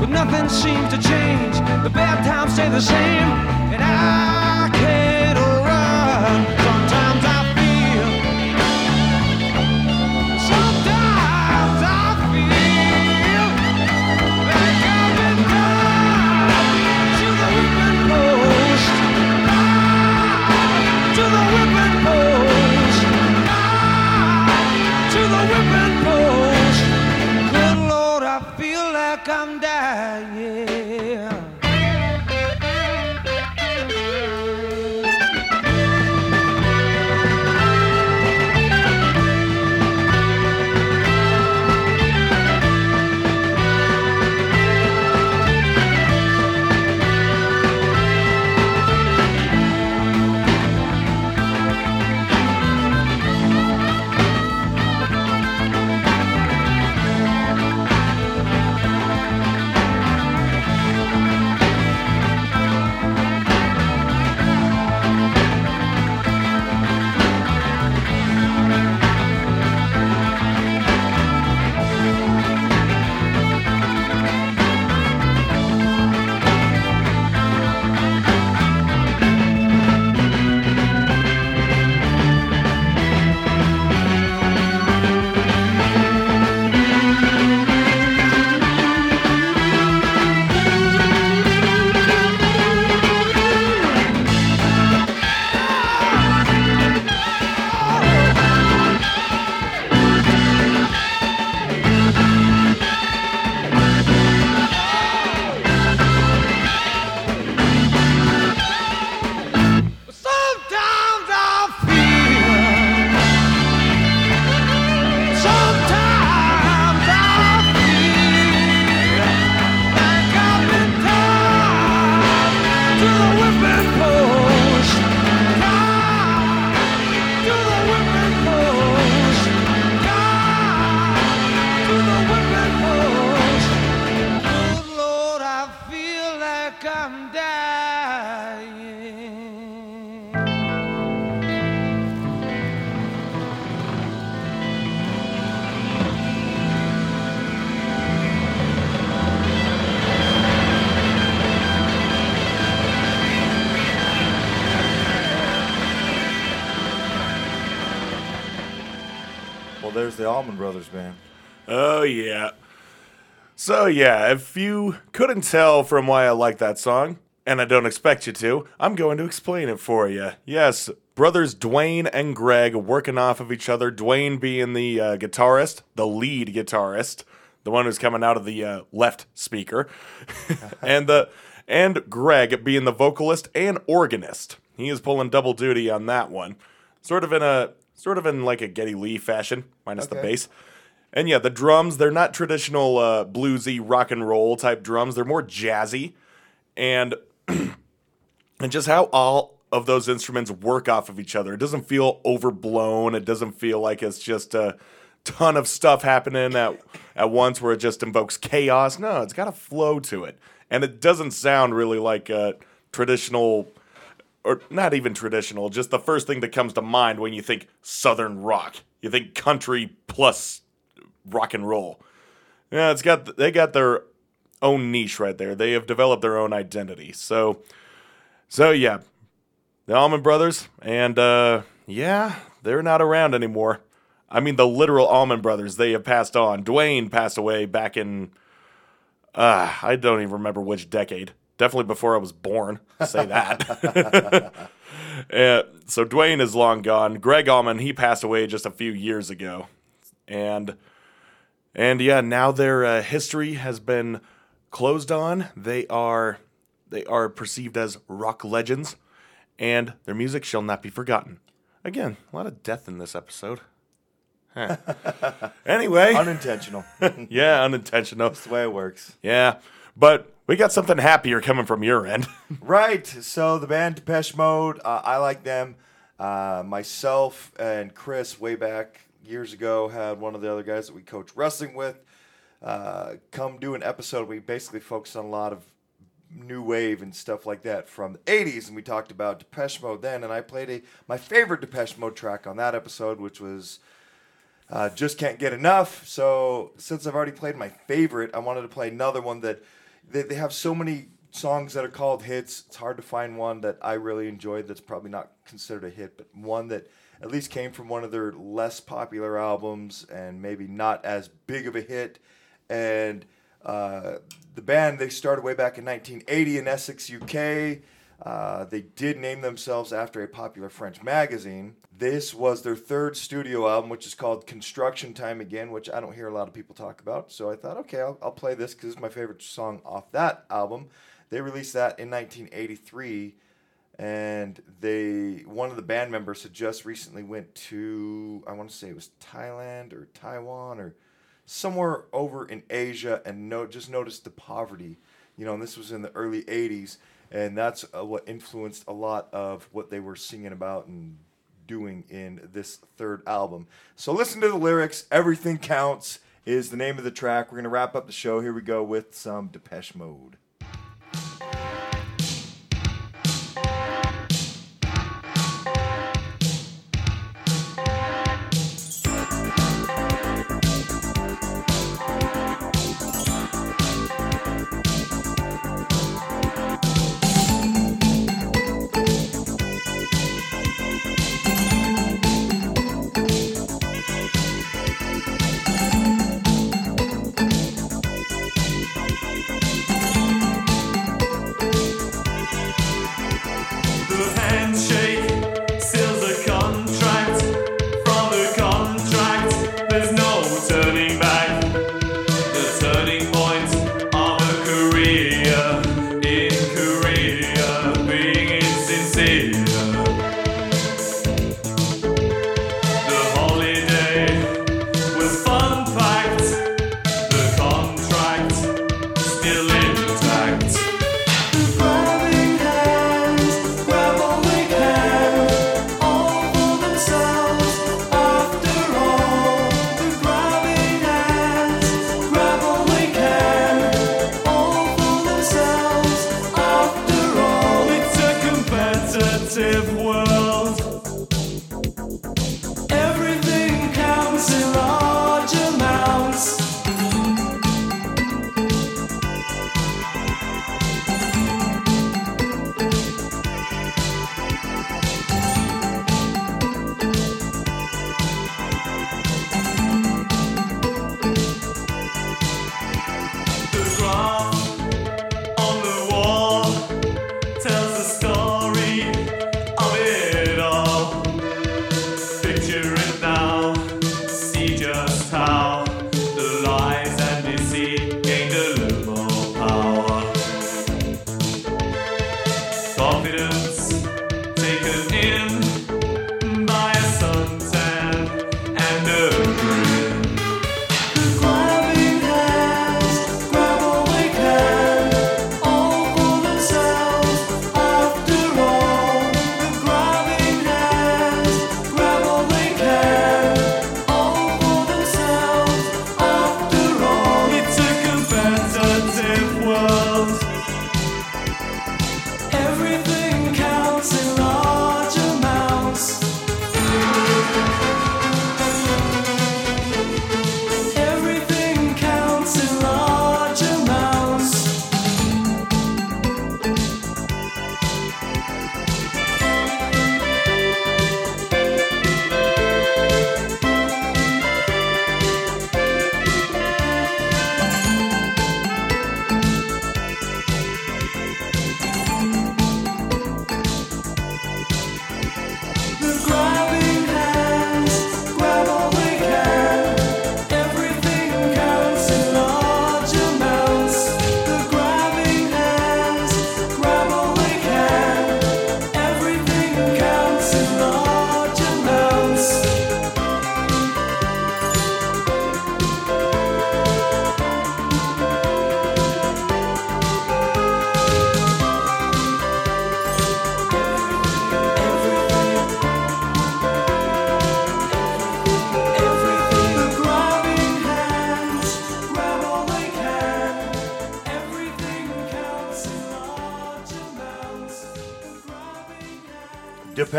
But nothing seems to change. The bad times stay the same, and I yeah. So, yeah, if you couldn't tell from why I like that song, and I don't expect you to, I'm going to explain it for you. Yes, brothers Duane and Greg working off of each other. Duane being the uh, guitarist, the lead guitarist, the one who's coming out of the uh, left speaker, and the and Greg being the vocalist and organist. He is pulling double duty on that one, sort of in a sort of in like a Geddy Lee fashion, minus the bass. And yeah, the drums, they're not traditional uh, bluesy rock and roll type drums. They're more jazzy. And and just how all of those instruments work off of each other. It doesn't feel overblown. It doesn't feel like it's just a ton of stuff happening at at once where it just invokes chaos. No, it's got a flow to it. And it doesn't sound really like a traditional or not even traditional, just the first thing that comes to mind when you think southern rock. You think country plus rock and roll. Yeah, it's got they got their own niche right there. They have developed their own identity. So so yeah, the Allman Brothers, and uh, yeah, they're not around anymore. I mean, the literal Allman Brothers. They have passed on. Duane passed away back in uh, I don't even remember which decade. Definitely before I was born. Say that. Uh, so Duane is long gone. Greg Allman, he passed away just a few years ago, and and yeah, now their uh, history has been closed on. They are they are perceived as rock legends, and their music shall not be forgotten. Again, a lot of death in this episode. Huh. anyway, Unintentional. yeah, unintentional. That's the way it works. Yeah, but we got something happier coming from your end. Right. So the band Depeche Mode, uh, I like them. Uh, myself and Chris, way back years ago, had one of the other guys that we coach wrestling with uh, come do an episode. We basically focused on a lot of new wave and stuff like that from the 80s, and we talked about Depeche Mode then. And I played a my favorite Depeche Mode track on that episode, which was uh, just can't get enough. So since I've already played my favorite, I wanted to play another one that they, they have so many songs that are called hits. It's hard to find one that I really enjoyed that's probably not considered a hit, but one that at least came from one of their less popular albums and maybe not as big of a hit. And uh, the band they started way back in 1980 in Essex, UK. Uh, they did name themselves after a popular French magazine. This was their third studio album, which is called Construction Time Again, which I don't hear a lot of people talk about. So I thought, okay, I'll, I'll play this because it's my favorite song off that album. They released that in 1983, and they one of the band members had just recently went to I want to say it was Thailand or Taiwan or somewhere over in Asia and no, just noticed the poverty. You know, and this was in the early 80s, and that's uh, what influenced a lot of what they were singing about and doing in this third album. So listen to the lyrics. Everything Counts is the name of the track. We're going to wrap up the show. Here we go with some Depeche Mode.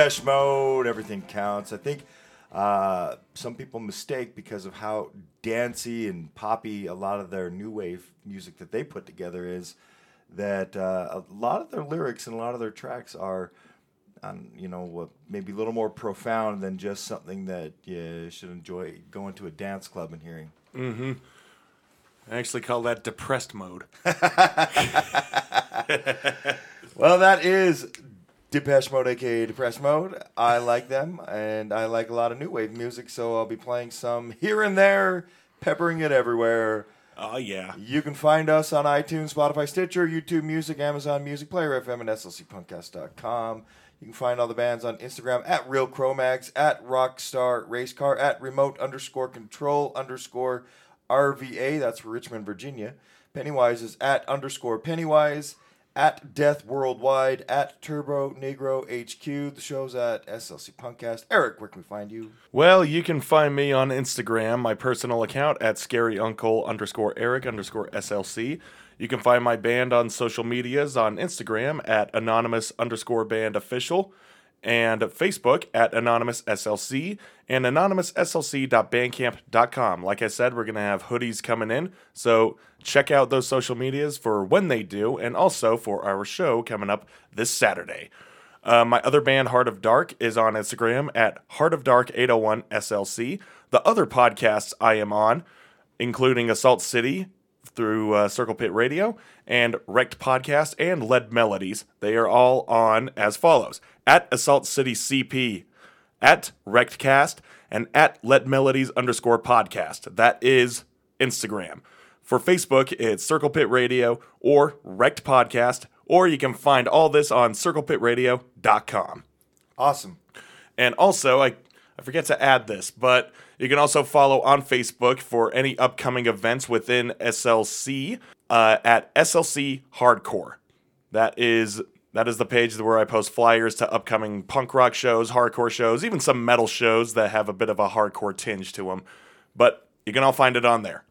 Depeche Mode, everything counts. I think uh, some people mistake because of how dancey and poppy a lot of their new wave music that they put together is. That uh, a lot of their lyrics and a lot of their tracks are, um, you know, what maybe a little more profound than just something that you should enjoy going to a dance club and hearing. Mm-hmm i actually call that depressed mode. Well, that is Depeche Mode, aka Depressed Mode. I like them, and I like a lot of new wave music, so I'll be playing some here and there, peppering it everywhere. Oh yeah. You can find us on iTunes, Spotify, Stitcher, YouTube Music, Amazon Music, Player FM, and SLCPunkcast.com. You can find all the bands on Instagram at Real Chromags, at Rockstar Racecar, at Remote underscore Control underscore RVA. That's for Richmond, Virginia. Pennywise is at underscore Pennywise, at Death Worldwide, at Turbonegro HQ. The show's at SLC Punkcast. Eric, where can we find you? Well, you can find me on Instagram, my personal account at scaryuncle underscore Eric underscore SLC. You can find my band on social medias on Instagram at anonymous underscore band official and Facebook at anonymous SLC and anonymoussLC.bandcamp.com. Like I said, we're going to have hoodies coming in, so check out those social medias for when they do and also for our show coming up this Saturday. Uh, my other band, Heart of Dark, is on Instagram at Heart of Dark 801 SLC. The other podcasts I am on, including Assault City through uh, Circle Pit Radio and Wrecked Podcast and Lead Melodies, they are all on as follows at Assault City CP, at Wreckedcast, and at Lead Melodies underscore podcast. That is Instagram. For Facebook, it's Circle Pit Radio or Wrecked Podcast, or you can find all this on circlepitradio.com. Awesome. And also, I, I forget to add this, but you can also follow on Facebook for any upcoming events within SLC uh, at SLC Hardcore. That is that is the page where I post flyers to upcoming punk rock shows, hardcore shows, even some metal shows that have a bit of a hardcore tinge to them. But you can all find it on there.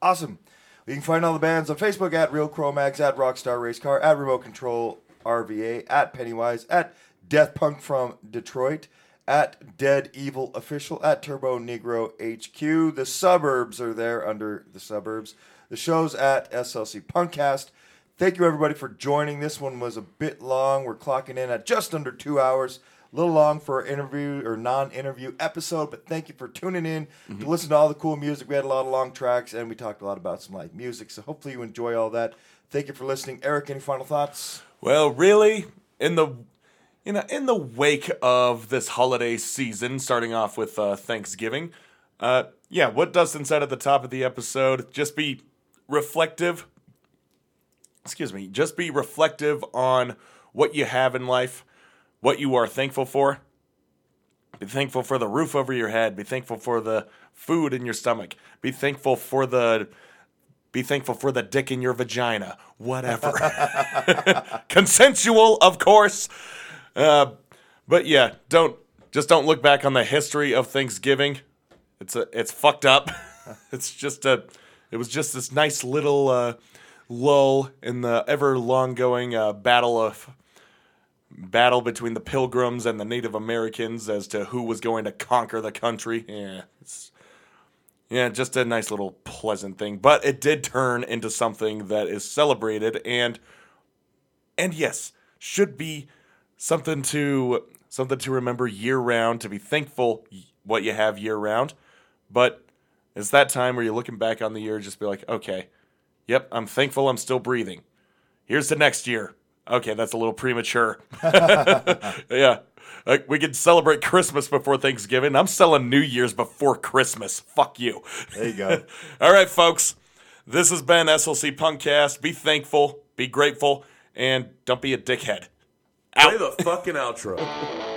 Awesome. You can find all the bands on Facebook at Real Chromags, at Rockstar Racecar, at Remote Control RVA, at Pennywise, at Death Punk from Detroit, at Dead Evil Official, at Turbonegro HQ. The suburbs are there under the suburbs. The show's at SLC Punkcast. Thank you everybody for joining. This one was a bit long. We're clocking in at just under two hours. A little long for an interview or non-interview episode, but thank you for tuning in to mm-hmm. listen to all the cool music. We had a lot of long tracks, and we talked a lot about some live music. So hopefully you enjoy all that. Thank you for listening, Eric. Any final thoughts? Well, really, in the you know, in the wake of this holiday season, starting off with uh, Thanksgiving, uh, yeah, what Dustin said at the top of the episode, just be reflective. Excuse me, just be reflective on what you have in life, what you are thankful for. Be thankful for the roof over your head. Be thankful for the food in your stomach. Be thankful for the be thankful for the dick in your vagina. Whatever. Consensual, of course. Uh, but yeah, don't just don't look back on the history of Thanksgiving. It's a it's fucked up. it's just a it was just this nice little uh, lull in the ever long going uh, battle of battle between the Pilgrims and the Native Americans as to who was going to conquer the country. Yeah, yeah, just a nice little pleasant thing. But it did turn into something that is celebrated and and yes, should be something to something to remember year round, to be thankful what you have year round. But it's that time where you're looking back on the year, just be like, okay, yep, I'm thankful I'm still breathing. Here's the next year. Okay, that's a little premature. yeah. Like we could celebrate Christmas before Thanksgiving. I'm selling New Year's before Christmas. Fuck you. There you go. All right, folks. This has been SLC Punkcast. Be thankful, be grateful, and don't be a dickhead. Play the fucking outro.